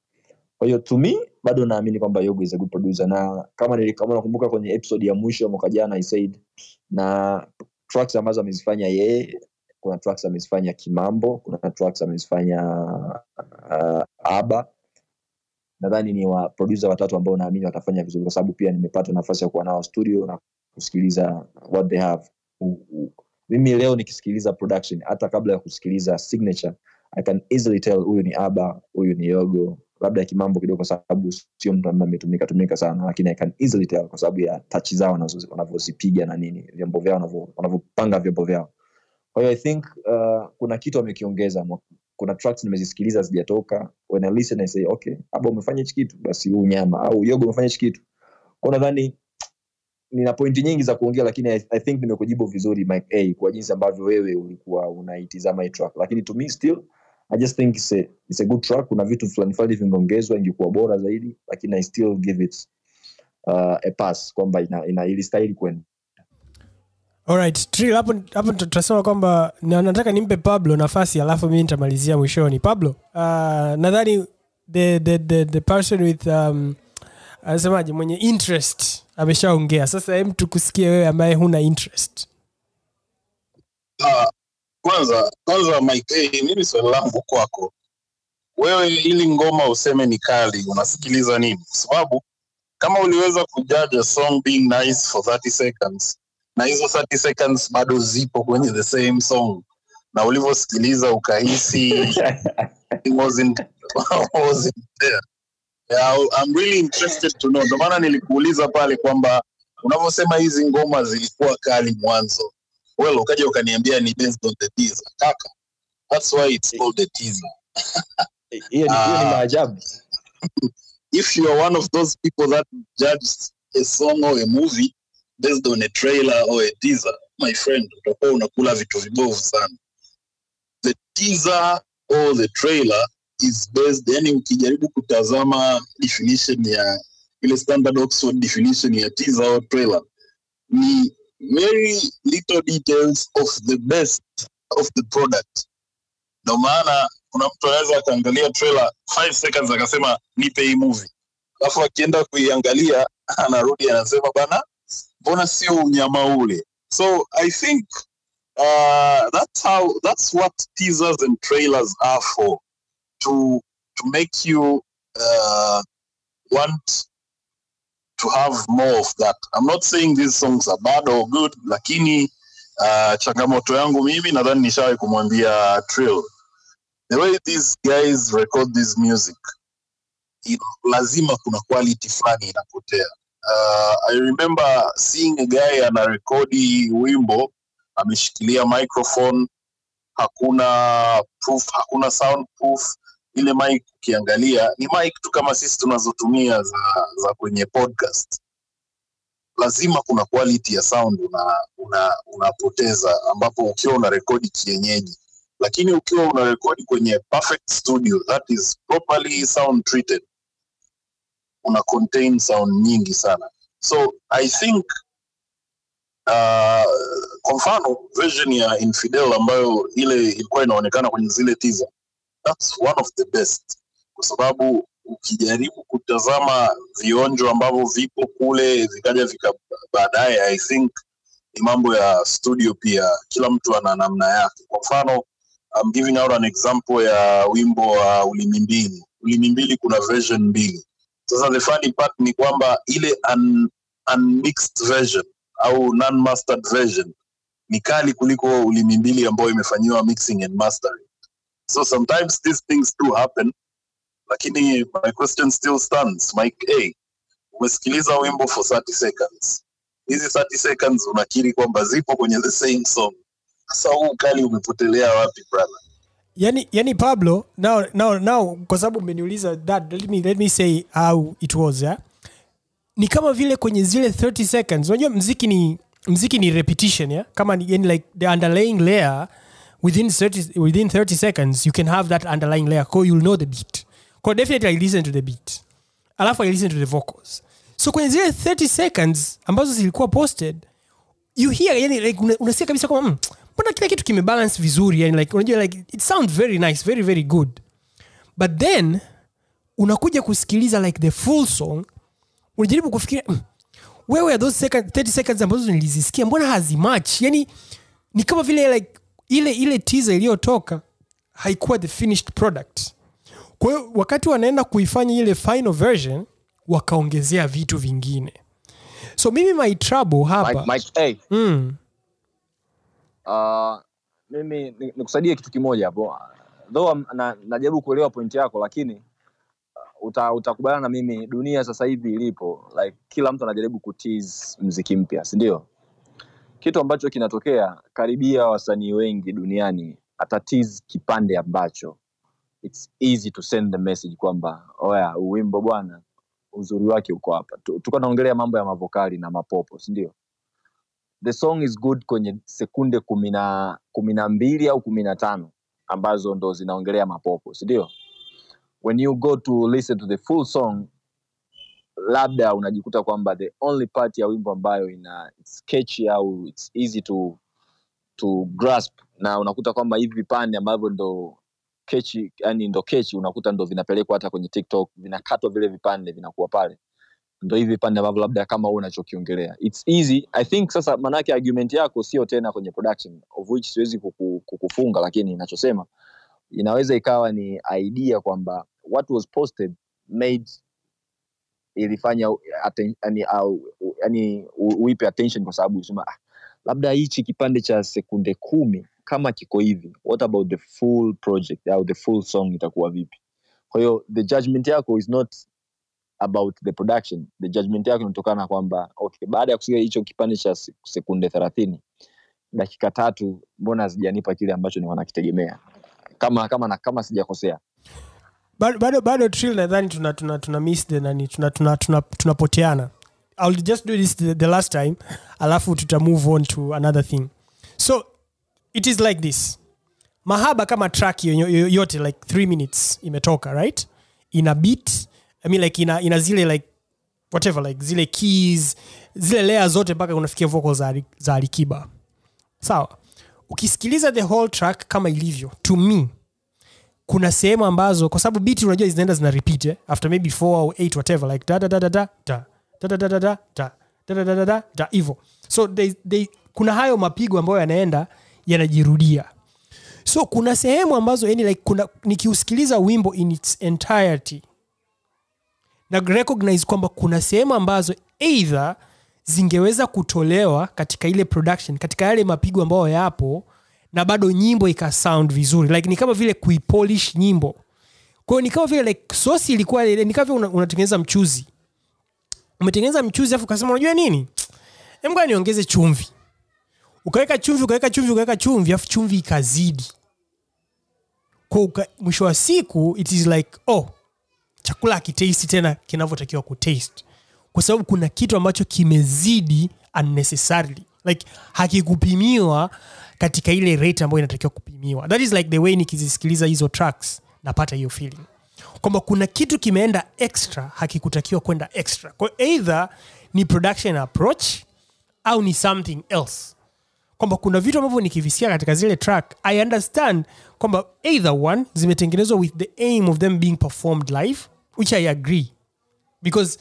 kwa hiyo to me bado naamini kwamba yogo is a good producer. Na kama nilikama nakumbuka kwenye episode ya mwisho mwaka jana i said na tracks ambazo amezifanya yeye kuna tracks amezifanya kimambo kuna tracks amezifanya uh, aba nadhani ni wa producer watatu ambao naamini watafanya vizuri kwa sababu pia nimepata nafasi ya kuwa nao studio na kusikiliza what they have. Mimi leo nikisikiliza production hata kabla ya kusikiliza signature i can easily tell huyu ni aba huyu ni yogo labda ya kimambo kidogo kwa sababu sio mtu ambaye ametumika tumika sana lakini i can easily tell kwa sababu ya tachi zao wanavyozipiga na nini vyombo vyao wanavyopanga vyombo vyao. Kwa hiyo i think uh, kuna kitu amekiongeza kuna tracks nimezisikiliza zijatoka when i listen i say okay aba umefanya hichi kitu basi huu nyama au yogo umefanya hichi kitu. Kwa nadhani nina pointi nyingi za kuongea lakini I, i think nimekujibu vizuri mike a kwa jinsi ambavyo wewe ulikuwa unaitizama hii track. Lakini to me still i just think it's a, it's a good track kuna vitu fulani fulani vimeongezwa ingekuwa bora zaidi lakini i still give it uh, a pass kwamba ina, ina ilistahili kwenda Alright, Trill, hapo hapo tutasema kwamba na, nataka nimpe Pablo nafasi alafu mimi nitamalizia mwishoni. Pablo, uh, nadhani the, the, the, the person with um, anasemaje mwenye interest ameshaongea. Sasa hem tukusikie wewe ambaye huna interest. Ah, kwanza kwanza Mike, hey, mimi swali langu kwako wewe, ili ngoma useme ni kali, unasikiliza nini? Kwa sababu kama uliweza kujaja song being nice for 30 seconds na hizo 30 seconds bado zipo kwenye the same song na ulivyosikiliza ukahisi it wasn't, wasn't there. Yeah, I'm really interested to know. Ndio maana nilikuuliza pale kwamba unavyosema hizi ngoma zilikuwa kali mwanzo well ukaja ukaniambia ni based on the teaser. Kaka that's why it's called the teaser. Hiyo ni, hiyo ni Ah. maajabu. If you are one of those people that judge a song or a movie based on a trailer or a teaser my friend utakuwa unakula vitu vibovu sana. The teaser or the trailer is based yani ukijaribu kutazama definition ya ile standard oxford definition ya teaser or trailer ni very little details of the best of the product. Ndio maana kuna mtu anaweza akaangalia trailer 5 seconds akasema nipe hii movie. Alafu akienda kuiangalia anarudi anasema bana mbona sio unyama ule? So i think uh, that's how that's what teasers and trailers are for. To to make you uh, want to have more of that. I'm not saying these songs are bad or good lakini uh, changamoto yangu mimi nadhani nishawahi kumwambia trill the way these guys record this music it, lazima kuna quality fulani inapotea. Uh, i remember seeing a guy anarekodi wimbo ameshikilia microphone hakuna proof hakuna soundproof proof ile mic ukiangalia ni mic tu kama sisi tunazotumia za, za kwenye podcast. Lazima kuna quality ya sound una, una, unapoteza ambapo ukiwa una rekodi kienyeji. Lakini ukiwa una rekodi kwenye perfect studio that is properly sound treated una contain sound nyingi sana. So i think uh, kwa mfano version ya infidel ambayo ile ilikuwa inaonekana kwenye zile teaser that's one of the best. Kwa sababu ukijaribu kutazama vionjo ambavyo vipo kule vikaja vika baadaye i think ni mambo ya studio pia. Kila mtu ana namna yake. Kwa mfano I'm giving out an example ya wimbo wa ulimi mbili ulimi mbili kuna version mbili. Sasa the funny part ni kwamba ile un, unmixed version au non-mastered version ni kali kuliko ulimi mbili ambayo imefanyiwa mixing and mastering so sometimes these things do happen lakini my question still stands mike a. Umesikiliza wimbo for 30 seconds. Hizi 30 seconds unakiri kwamba zipo kwenye the same song. Sasa huu ukali umepotelea wapi brother? Yani, yani pablo now, now, now kwa sababu umeniuliza that let me, let me say how it was yeah? ni kama vile kwenye zile 30 seconds. Unajua mziki ni mziki ni repetition yeah? kama ni, yani like the underlying layer within 30, within 30 seconds you can have that underlying layer ko you'll know the beat. Ko definitely i listen to the beat. Alafu i listen to the vocals. So kwenye zile 30 seconds ambazo zilikuwa posted you hear yani like unasikia kabisa kwamba mm, mbona kila kitu kimebalance vizuri? Yani like unajua like it sounds very nice very very good. But then unakuja kusikiliza like the full song unajaribu kufikiria mm, where were those second, 30 seconds ambazo nilizisikia mbona hazimach yani ni kama vile like ile ile tiza iliyotoka haikuwa the finished product. Kwa hiyo wakati wanaenda kuifanya ile final version wakaongezea vitu vingine. So mimi my trouble hapa Mike, Mike, hey, mm, uh, mimi ni- nikusaidie kitu kimoja hapo. Though na, najaribu kuelewa pointi yako lakini uh, uta, utakubaliana na mimi dunia sasa hivi ilipo. Like kila mtu anajaribu kutease mziki mpya si ndio kitu ambacho kinatokea karibia wasanii wengi duniani atatiz kipande ambacho it's easy to send the message kwamba oya uwimbo bwana uzuri wake uko hapa. Tu- tuko naongelea mambo ya mavokali na mapopo sindio the song is good kwenye sekunde kumi na mbili au kumi na tano ambazo ndo zinaongelea mapopo sindio when you go to listen to the full song labda unajikuta kwamba the only part ya wimbo ambayo ina sketchy au it's easy to to grasp na unakuta kwamba hivi vipande ambavyo ndo kechi yani ndo kechi unakuta ndo vinapelekwa hata kwenye tiktok vinakatwa vile vipande vinakuwa pale. Ndo hivi vipande ambavyo labda kama huu unachokiongelea. Its easy. I think sasa manake argument yako sio tena kwenye production of which siwezi kuku, kukufunga lakini inachosema inaweza ikawa ni idea kwamba what was posted made ilifanya yani, yani uipe attention kwa sababu sema ah, labda hichi kipande cha sekunde kumi kama kiko hivi what about the full project au the full song itakuwa vipi? Kwa hiyo the judgment yako is not about the production. The judgment yako inatokana kwamba okay baada ya kusikia hicho kipande cha sekunde thelathini dakika tatu mbona hazijanipa kile ambacho nilikuwa nakitegemea? Kama kama na kama sijakosea bado bado, trill nadhani tuna, tuna, tuna miss the nani tuna, tuna, tuna, I'll just do this the, the last time alafu tuta move on to another thing. So it is like this. Mahaba kama track yo- yo- yote like 3 minutes imetoka right? Ina beat i mean like ina, ina zile like whatever like zile keys zile layer zote mpaka unafikia vocal za, za alikiba sawa. Ukisikiliza the whole track kama ilivyo to me kuna sehemu ambazo kwa sababu biti unajua zinaenda zina repeat eh? after maybe 4 au 8 whatever like da da da da da da da da da da da da da da da da hivyo so they, they, kuna hayo mapigo ambayo yanaenda yanajirudia so kuna sehemu ambazo yani like kuna nikiusikiliza wimbo in its entirety na recognize kwamba kuna sehemu ambazo either zingeweza kutolewa katika ile production katika yale mapigo ambayo yapo na bado nyimbo ika sound vizuri. Like ni kama vile kuipolish nyimbo. Kwao ni kama vile like sosi ilikuwa ni kama vile una- mchuzi. Umetengeneza mchuzi afu ukasema unajua nini? Em, niongeze chumvi. Ukaweka chumvi ukaweka chumvi ukaweka chumvi afu chumvi ikazidi. Kwa mwisho wa siku it is like oh chakula akitasti tena kinavyotakiwa kutaste. Kwa sababu kuna kitu ambacho kimezidi unnecessarily. Like hakikupimiwa katika ile rate ambayo inatakiwa kupimiwa. That is like the way nikizisikiliza hizo tracks napata hiyo feeling. Kwamba kuna kitu kimeenda extra hakikutakiwa kwenda extra. Kwa either ni production approach au ni something else. Kwamba kuna vitu ambavyo nikivisikia katika zile track i understand kwamba either one zimetengenezwa with the aim of them being performed live which i agree. Because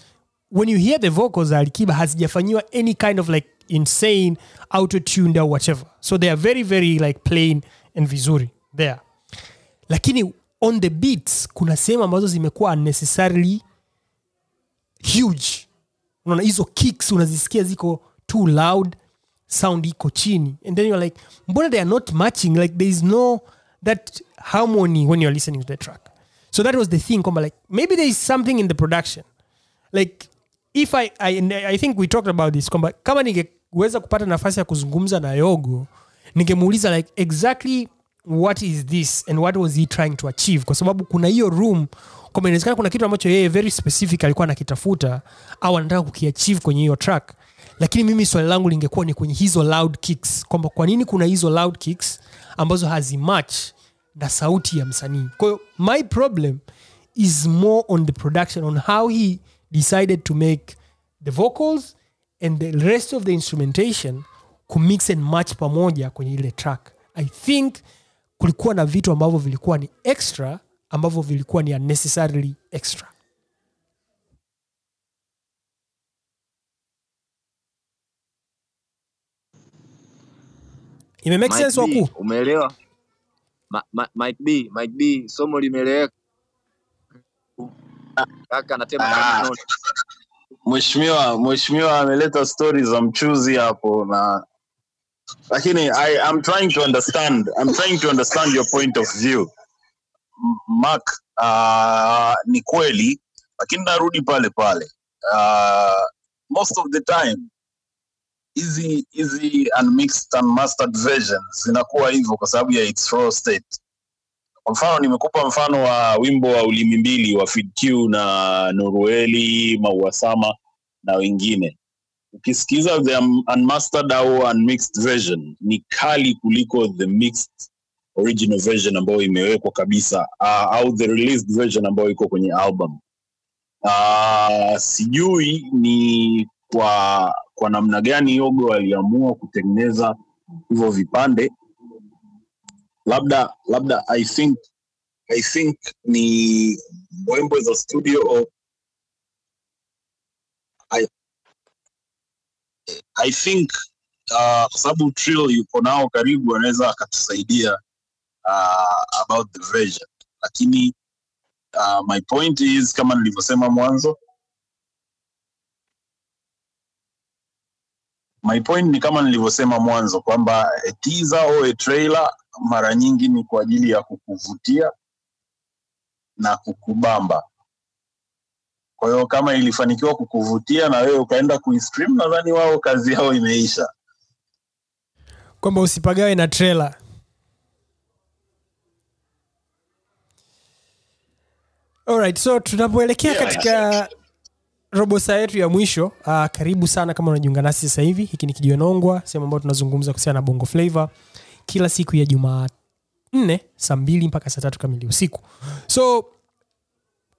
when you hear the vocals za alikiba hazijafanyiwa any kind of like insane auto-tuned or whatever. So they are very very like plain and vizuri there. Lakini on the beats kuna sehemu ambazo zimekuwa unnecessarily huge. Unaona hizo kicks unazisikia ziko too loud sound iko chini. And then you're like mbona they are not matching? Like there is no that harmony when you're listening to the track. So that was the thing like maybe there is something in the production. Like if I, I, I think we talked about this kwamba kama ningeweza kupata nafasi ya kuzungumza na yogo ningemuuliza like exactly what is this and what was he trying to achieve? Kwa sababu kuna hiyo room kwamba inawezekana kuna kitu ambacho yeye very specific alikuwa anakitafuta au anataka kukiachieve kwenye hiyo track. Lakini mimi swali langu lingekuwa ni kwenye hizo loud kicks kwamba kwa nini kuna hizo loud kicks ambazo hazimatch na sauti ya msanii? Kwahiyo my problem is more on the production on how he decided to make the vocals and the rest of the instrumentation kumix and match pamoja kwenye ile track. I think kulikuwa na vitu ambavyo vilikuwa ni extra ambavyo vilikuwa ni unnecessarily extra. Sense umeelewa? Mike B, Mike B, somo limeeleweka. Kaka anatema Ah. Mheshimiwa mheshimiwa ameleta stori za mchuzi hapo na lakini I, I'm trying to understand I'm trying to understand your point of view. Mark uh, ni kweli lakini narudi pale pale. Uh, most of the time hizi hizi unmixed unmastered versions zinakuwa hivyo kwa sababu ya its raw state kwa mfano nimekupa mfano wa wimbo wa ulimi mbili wa Fidq na Norueli Mauasama na wengine. Ukisikiza the unmastered au unmixed version ni kali kuliko the mixed original version ambayo imewekwa kabisa uh, au the released version ambayo iko kwenye album. Uh, sijui ni kwa kwa namna gani yogo aliamua kutengeneza hivyo vipande labda labda i think i think ni wimbo za studio I, I think uh, kwa sababu Trill yuko nao karibu, anaweza akatusaidia uh, about the version, lakini uh, my point is kama nilivyosema mwanzo, my point ni kama nilivyosema mwanzo kwamba a teaser or a trailer mara nyingi ni kwa ajili ya kukuvutia na kukubamba. Kwa hiyo kama ilifanikiwa kukuvutia na wewe ukaenda kuistream, nadhani wao kazi yao imeisha. kwamba usipagawe na trailer Alright, so tunapoelekea Yeah, katika robo saa yetu ya mwisho uh, karibu sana kama unajiunga nasi sasa hivi hiki ni kijiwe nongwa sehemu ambayo tunazungumza kuhusiana na bongo flavor kila siku ya jumanne saa mbili mpaka saa tatu kamili usiku. So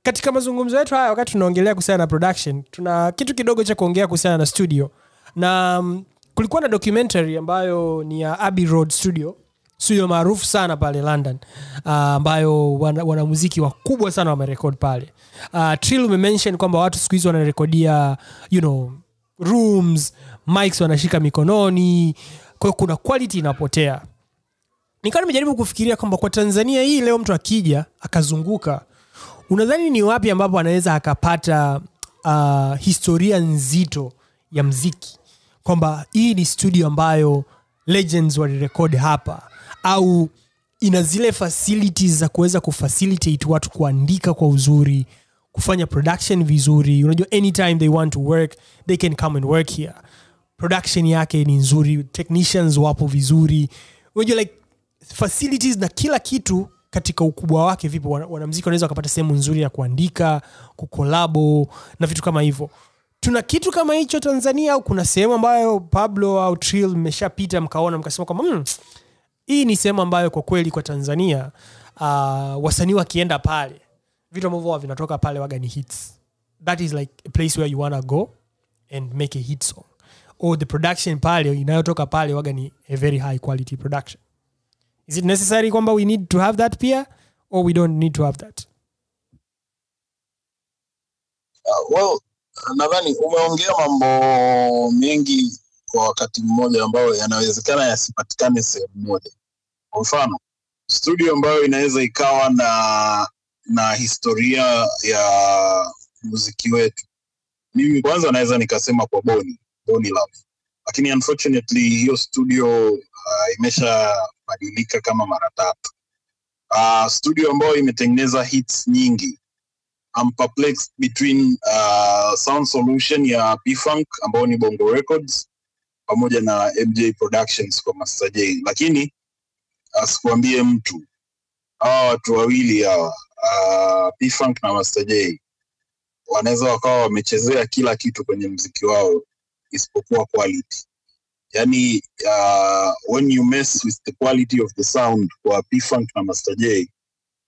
katika mazungumzo yetu haya wakati tunaongelea kuhusiana na production tuna kitu kidogo cha kuongea kuhusiana na studio. Na um, kulikuwa na documentary ambayo ni ya Abbey Road studio studio maarufu sana pale london uh, ambayo wana- wanamuziki wakubwa sana wamerekod pale. Uh, trill umemention kwamba watu siku hizi wanarekodia you know rooms mics wanashika mikononi kwa kuna quality inapotea nikawa nimejaribu kufikiria kwamba kwa tanzania hii leo mtu akija akazunguka unadhani ni wapi ambapo anaweza akapata uh, historia nzito ya mziki? Kwamba hii ni studio ambayo legends walirekodi hapa au ina zile facilities za kuweza kufacilitate watu kuandika kwa uzuri kufanya production vizuri. Unajua anytime they want to work they can come and work here. Production yake ni nzuri technicians wapo vizuri. Unajua like facilities na kila kitu katika ukubwa wake vipo wanamziki wanaweza wakapata sehemu nzuri ya kuandika kukolabo na vitu kama hivyo. Tuna kitu kama hicho tanzania au kuna sehemu ambayo pablo au trill mmeshapita mkaona mkasema kwamba mmm, hii ni sehemu ambayo kwa kweli kwa tanzania uh, wasanii wakienda pale vitu ambavyo vinatoka pale waga ni hits. That is like a place where you wanna go and make a hit song. Or the production pale inayotoka pale waga ni a very high quality production is it necessary kwamba we need to have that pia or we don't need to have that? Uh, well, nadhani umeongea mambo mengi kwa wakati mmoja ambayo yanawezekana yasipatikane sehemu moja. Kwa mfano, studio ambayo inaweza ikawa na na historia ya muziki wetu, mimi kwanza naweza nikasema kwa Boni Boni Love, lakini unfortunately hiyo studio uh, imeshabadilika kama mara tatu. Uh, studio ambayo imetengeneza hits nyingi I'm perplexed between uh, sound solution ya pfunk ni bongo records pamoja na mj productions kwa master j. Lakini asikuambie mtu. Hawa watu wawili hawa uh, pfunk na master wanaweza wakawa wamechezea kila kitu kwenye mziki wao isipokuwa quality yani uh, when you mess with the quality of the sound kwa pfunk na master j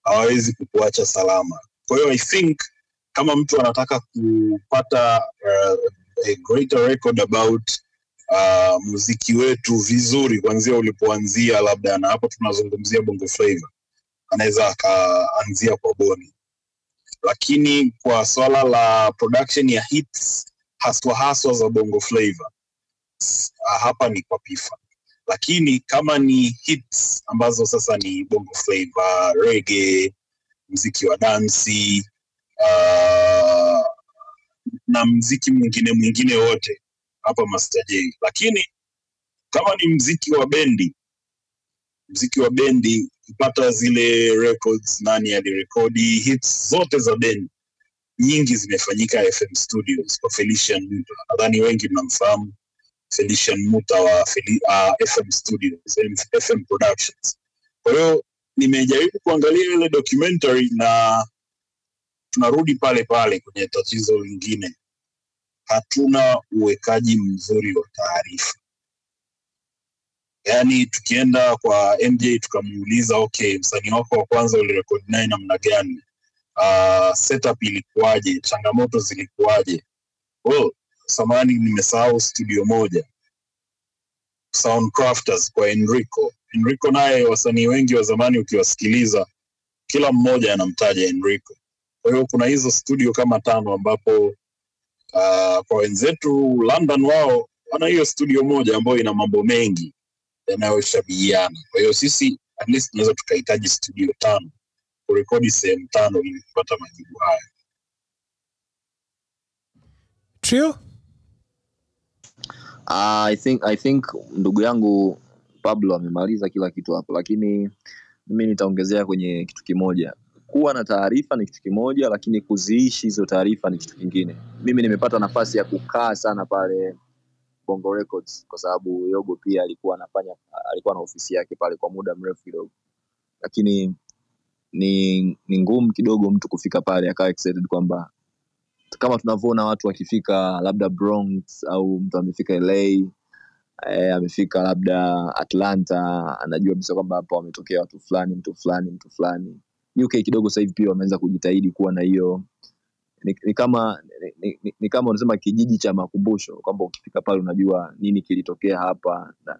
hawawezi kukuacha salama. Kwa hiyo i think kama mtu anataka kupata uh, a greater record about uh, muziki wetu vizuri kuanzia ulipoanzia labda na hapo tunazungumzia bongo flavo anaweza akaanzia kwa boni. Lakini kwa swala la production ya hits haswa haswa za bongo flavor s- hapa ni kwa pifa lakini kama ni hits ambazo sasa ni bongo flavor rege mziki wa dansi uh, na mziki mwingine mwingine wote hapa Master. Lakini kama ni mziki wa bendi, mziki wa bendi kupata zile records, nani alirekodi hits zote za bendi nyingi zimefanyika FM Studios kwa Felician. Nadhani wengi mnamfahamu Felician Muta wa Feli, uh, FM Studios, FM Productions. Kwa hiyo nimejaribu kuangalia ile documentary na tunarudi pale pale kwenye tatizo lingine. Hatuna uwekaji mzuri wa taarifa. Yaani tukienda kwa mj tukamuuliza okay msanii wako wa kwanza ulirekodi naye namna gani? Uh, setup ilikuwaje? Changamoto zilikuwaje? Well, samani nimesahau studio moja. Soundcrafters kwa enrico. Enrico naye wasanii wengi wa zamani ukiwasikiliza kila mmoja anamtaja enrico. Kwa hiyo kuna hizo studio kama tano ambapo uh, kwa wenzetu london wao wana hiyo studio moja ambayo ina mambo mengi yanayoshabihiana. Kwa hiyo sisi at least tunaweza tukahitaji studio tano kurekodi sehemu tano ili kupata majibu haya. Trio? Uh, I think I think ndugu yangu Pablo amemaliza kila kitu hapo, lakini mimi nitaongezea kwenye kitu kimoja. Kuwa na taarifa ni kitu kimoja, lakini kuziishi hizo taarifa ni kitu kingine. Mimi nimepata nafasi ya kukaa sana pale Bongo Records kwa sababu Yogo pia alikuwa anafanya alikuwa na ofisi yake pale kwa muda mrefu kidogo, lakini ni ni ngumu kidogo mtu kufika pale akawa excited kwamba kama tunavyoona watu wakifika labda Bronx au mtu amefika LA eh, amefika labda Atlanta, anajua kabisa kwamba hapa wametokea watu fulani, mtu fulani, mtu fulani. UK kidogo sasa hivi pia wameanza kujitahidi kuwa na hiyo ni, ni kama ni, ni, ni kama unasema kijiji cha makumbusho kwamba ukifika pale unajua nini kilitokea hapa na,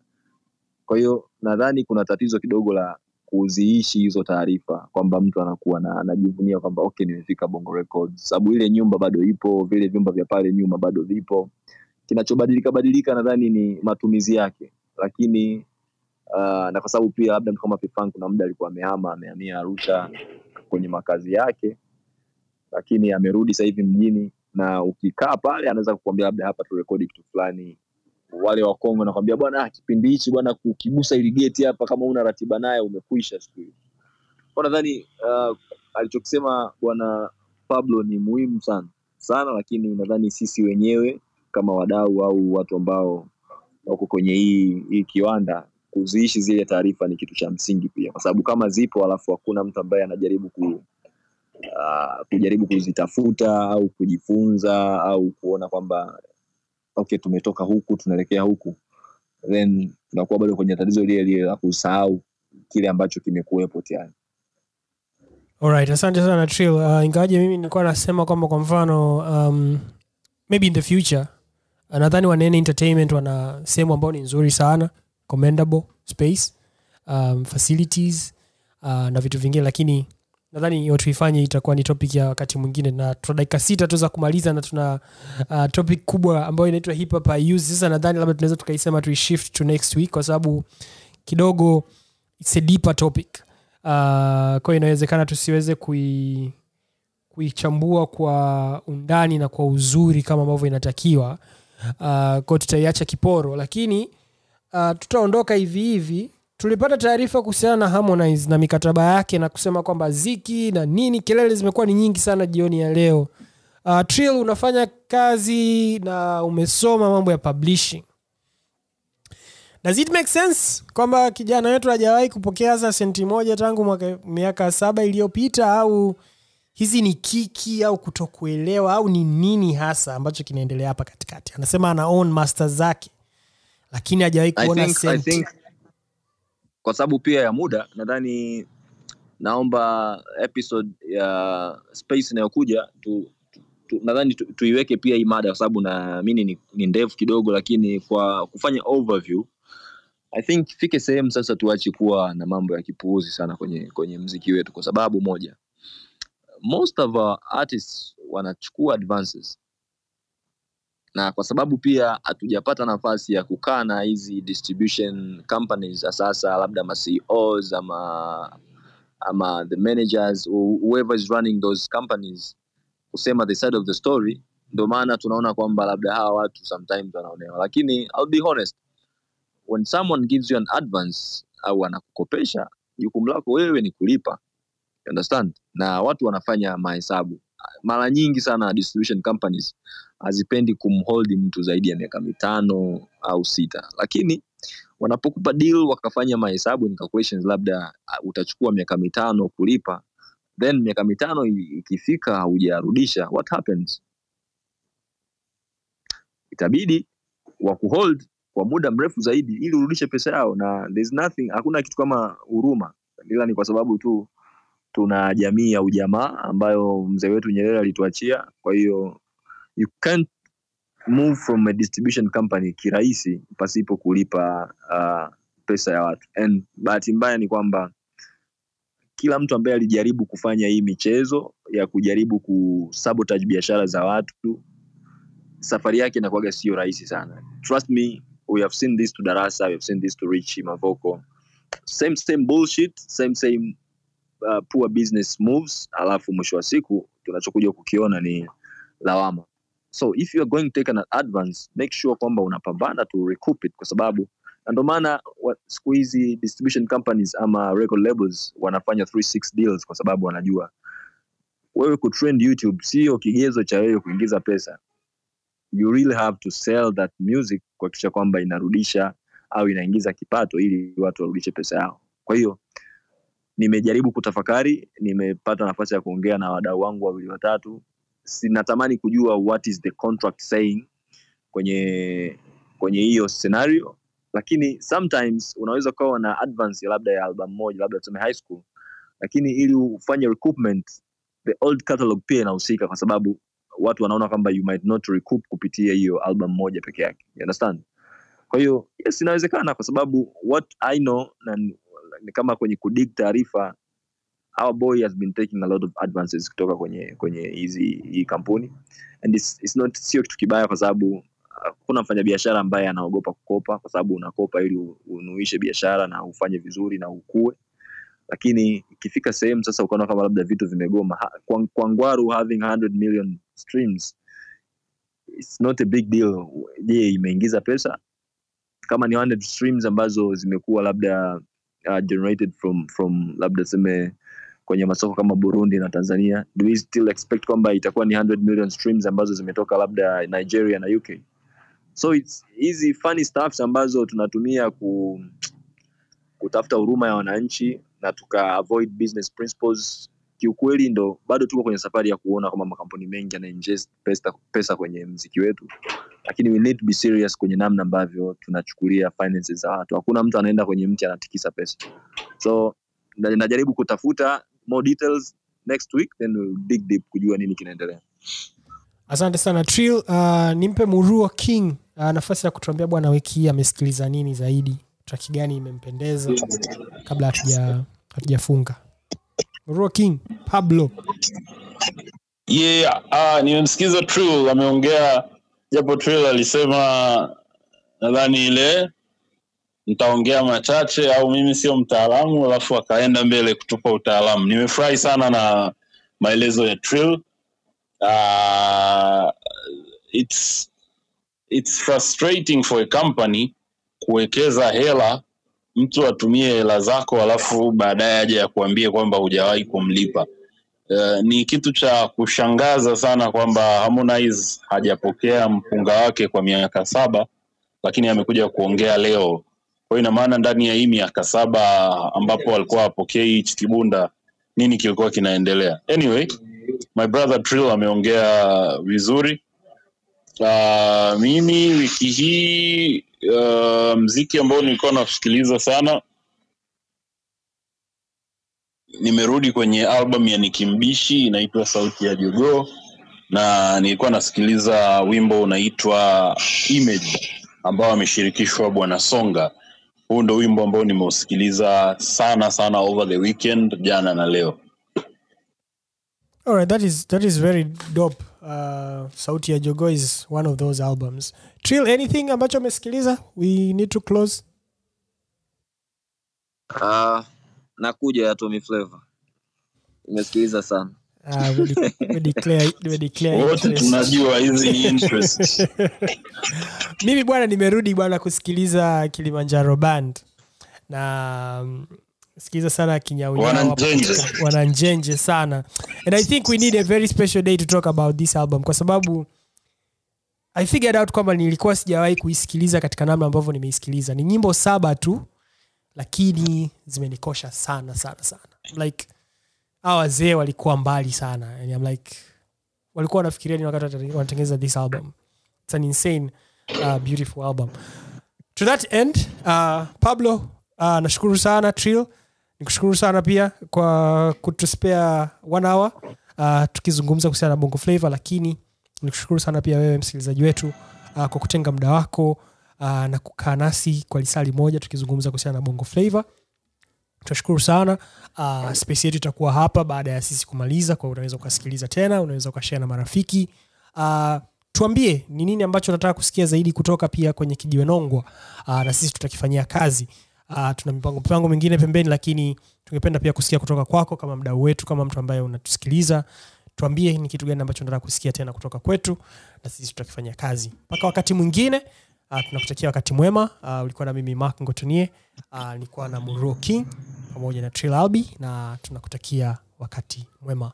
kwa hiyo nadhani kuna tatizo kidogo la kuziishi hizo taarifa kwamba mtu anakuwa na anajivunia kwamba okay nimefika Bongo Records. Sababu ile nyumba bado ipo vile vyumba vya pale nyuma bado vipo. Kinachobadilika badilika nadhani ni matumizi yake. Lakini uh, na kwa sababu pia labda mtu kama Fifan kuna muda alikuwa amehama amehamia Arusha kwenye makazi yake. Lakini amerudi sasa hivi mjini na ukikaa pale anaweza kukuambia labda hapa turekodi kitu fulani wale wa Kongo nakwambia bwana kipindi hichi bwana ukigusa ili geti hapa kama una ratiba naye umekwisha siku hiyo. Kwa nadhani uh, alichokisema bwana Pablo ni muhimu sana. Sana lakini nadhani sisi wenyewe kama wadau au watu ambao wako kwenye hii hii kiwanda kuziishi zile taarifa ni kitu cha msingi pia. Kwa sababu kama zipo alafu hakuna mtu ambaye anajaribu ku, uh, kujaribu kuzitafuta au kujifunza au kuona kwamba okay tumetoka huku tunaelekea huku then tunakuwa bado kwenye tatizo lile lile la kusahau kile ambacho kimekuwepo tayari Alright, asante sana Trill. Uh, ingawaje mimi nilikuwa nasema kwamba kwa mfano um, maybe in the future uh, nadhani wanene entertainment wana sehemu ambayo ni nzuri sana commendable space um, facilities uh, na vitu vingine lakini nadhani hiyo tuifanye itakuwa ni topic ya wakati mwingine na tuna dakika sita tuweza kumaliza na tuna uh, topic kubwa ambayo inaitwa hip hop use sasa nadhani labda tunaweza tukaisema tuishift to next week kwa sababu kidogo it's a deeper topic. Uh, kwa inawezekana tusiweze kui kuichambua kwa undani na kwa uzuri kama ambavyo inatakiwa. Uh, kwao tutaiacha kiporo lakini uh, tutaondoka hivi hivi tulipata taarifa kuhusiana na harmonize na mikataba yake na kusema kwamba ziki na nini kelele zimekuwa ni nyingi sana jioni ya leo. Uh, trill unafanya kazi na umesoma mambo ya publishing. Does it make sense kwamba kijana wetu hajawahi kupokea hata senti moja tangu mwaka miaka saba iliyopita au hizi ni kiki au kutokuelewa au ni nini hasa ambacho kinaendelea hapa katikati? Anasema ana own master zake lakini hajawahi kuona senti kwa sababu pia ya muda nadhani naomba episode ya space inayokuja tu, tu, nadhani tu, tuiweke pia hii mada kwa sababu naamini ni, ni ndefu kidogo lakini kwa kufanya overview i think fike sehemu sasa tuache kuwa na mambo ya kipuuzi sana kwenye kwenye mziki wetu kwa sababu moja most of our artists wanachukua advances na kwa sababu pia hatujapata nafasi ya kukaa na hizi distribution companies za sasa labda ma CEOs ama ama the managers whoever is running those companies kusema the side of the story ndio maana tunaona kwamba labda hawa watu sometimes wanaonewa. Lakini I'll be honest when someone gives you an advance au anakukopesha jukumu lako wewe ni kulipa. You understand? Na watu wanafanya mahesabu. Mara nyingi sana distribution companies hazipendi kumhold mtu zaidi ya miaka mitano au sita. Lakini wanapokupa deal wakafanya mahesabu labda uh, utachukua miaka mitano kulipa then miaka mitano ikifika haujarudisha what happens? Itabidi wakuhold kwa muda mrefu zaidi ili urudishe pesa yao na there's nothing hakuna kitu kama huruma. Ila ni kwa sababu tu tuna jamii ya ujamaa ambayo mzee wetu nyerere alituachia. Kwa hiyo you can't move from a distribution company kirahisi pasipo kulipa uh, pesa ya watu. And bahati mbaya ni kwamba kila mtu ambaye alijaribu kufanya hii michezo ya kujaribu kusabotage biashara za watu safari yake inakuwaga sio rahisi sana. Trust me we have seen this to darasa we have seen this to rich mavoko. Same same bullshit same same uh, poor business moves. Alafu mwisho wa siku tunachokuja kukiona ni lawama so if you are going to take an advance make sure kwamba unapambana to recoup it kwa sababu na ndio maana siku hizi distribution companies ama record labels wanafanya 36 deals kwa sababu wanajua. Wewe kutrend youtube sio kigezo cha wewe kuingiza pesa. You really have to sell that music kuhakikisha kwamba inarudisha au inaingiza kipato ili watu warudishe pesa yao. Kwa hiyo nimejaribu kutafakari nimepata nafasi ya kuongea na wadau wangu wawili watatu sinatamani kujua what is the contract saying kwenye kwenye hiyo scenario lakini sometimes unaweza ukawa na advance labda ya albamu moja labda tuseme high school lakini ili ufanye recoupment the old catalog pia inahusika kwa sababu watu wanaona kwamba you might not recoup kupitia hiyo album moja peke yake. You understand? Kwa hiyo yes inawezekana kwa sababu what i know na kama kwenye kudig taarifa our boy has been taking a lot of advances kutoka kwenye kwenye hizi hii kampuni. And it's, it's not sio kitu kibaya kwa sababu hakuna mfanyabiashara ambaye anaogopa kukopa kwa sababu unakopa ili unuishe biashara na ufanye vizuri na ukue. Lakini ikifika sehemu sasa ukaona kama labda vitu vimegoma kwa, kwa ngwaru having 100 million streams it's not a big deal. Je imeingiza pesa? Kama ni 100 streams ambazo zimekuwa labda uh, generated from from labda tuseme kwenye masoko kama burundi na tanzania. Do we still expect kwamba itakuwa ni 100 million streams ambazo zimetoka labda nigeria na uk so it's hizi funny stuffs ambazo tunatumia ku, kutafuta huruma ya wananchi na tuka avoid business principles. Kiukweli ndo bado tuko kwenye safari ya kuona kwamba makampuni mengi yanainvest pesa, pesa kwenye mziki wetu. Lakini we need to be serious kwenye namna ambavyo tunachukulia finances za watu. Hakuna mtu anaenda kwenye mti anatikisa pesa. So najaribu kutafuta more details next week then we'll dig deep kujua nini kinaendelea. Asante sana Trill, uh, nimpe muruo king uh, nafasi ya kutuambia bwana wiki hii amesikiliza nini zaidi? Traki gani imempendeza kabla hatuja hatujafunga? Muruo king pablo. Yeah uh, nimemsikiza Trill ameongea japo Trill alisema nadhani ile nitaongea machache au mimi sio mtaalamu alafu akaenda mbele kutupa utaalamu. Nimefurahi sana na maelezo ya Trill. Uh, it's it's frustrating for a company kuwekeza hela mtu atumie hela zako alafu baadaye aje akuambie kwamba hujawahi kumlipa. Uh, ni kitu cha kushangaza sana kwamba Harmonize hajapokea mpunga wake kwa miaka saba lakini amekuja kuongea leo kwa hiyo ina maana ndani ya hii miaka saba ambapo walikuwa wapokei hichi kibunda nini kilikuwa kinaendelea? Anyway my brother Trill ameongea vizuri. Uh, mimi wiki hii uh, mziki ambao nilikuwa nasikiliza sana nimerudi kwenye album ya nikimbishi inaitwa sauti ya jogoo na nilikuwa nasikiliza wimbo unaitwa image ambao ameshirikishwa bwana songa huu ndo wimbo ambao nimeusikiliza sana sana over the weekend jana na leo All right, that is that is very dope. Uh, Sauti ya Jogo is one of those albums. Trill, anything ambacho umesikiliza? We need to close. uh, nakuja ya Tommy Flavor nimesikiliza sana Uh, we, de- we declare, we declare wote tunajua hizi interest. Mimi bwana nimerudi bwana kusikiliza kilimanjaro band. Na um, sikiliza sana kinyaunyao hapo Wananjenje. katika- wananjenje sana. And i think we need a very special day to talk about this album kwa sababu i figured out kwamba nilikuwa sijawahi kuisikiliza katika namna ambavyo nimeisikiliza. Ni nyimbo saba tu lakini zimenikosha sana sana sana. Like hawa wazee walikuwa mbali sana. And I'm like walikuwa wanafikiria ni wakati wanatengeneza this album. It's an insane uh, beautiful album. To that end uh, pablo uh, nashukuru sana trill. Nikushukuru sana pia kwa kutuspea one hour. Uh, tukizungumza kuhusiana na bongo flavor lakini nikushukuru sana pia wewe msikilizaji wetu uh, kwa kutenga muda wako uh, na kukaa nasi kwa lisali moja tukizungumza kuhusiana na bongo flavor tunashukuru sana. Uh, space yetu itakuwa hapa baada ya sisi kumaliza kwa unaweza ukasikiliza tena unaweza ukashare na marafiki. Uh, tuambie ni nini ambacho unataka kusikia zaidi kutoka pia kwenye kijiwe nongwa. Uh, na sisi tutakifanyia kazi. Uh, tuna mipango mipango mingine pembeni lakini tungependa pia kusikia kutoka kwako kama mdau wetu kama mtu ambaye unatusikiliza. Tuambie ni kitu gani ambacho unataka kusikia tena kutoka kwetu na sisi tutakifanyia kazi. Mpaka wakati mwingine uh, tunakutakia wakati mwema. Uh, ulikuwa na mimi mark ngotonie. Uh, nilikuwa na muro king pamoja na Trill Albi na tunakutakia wakati mwema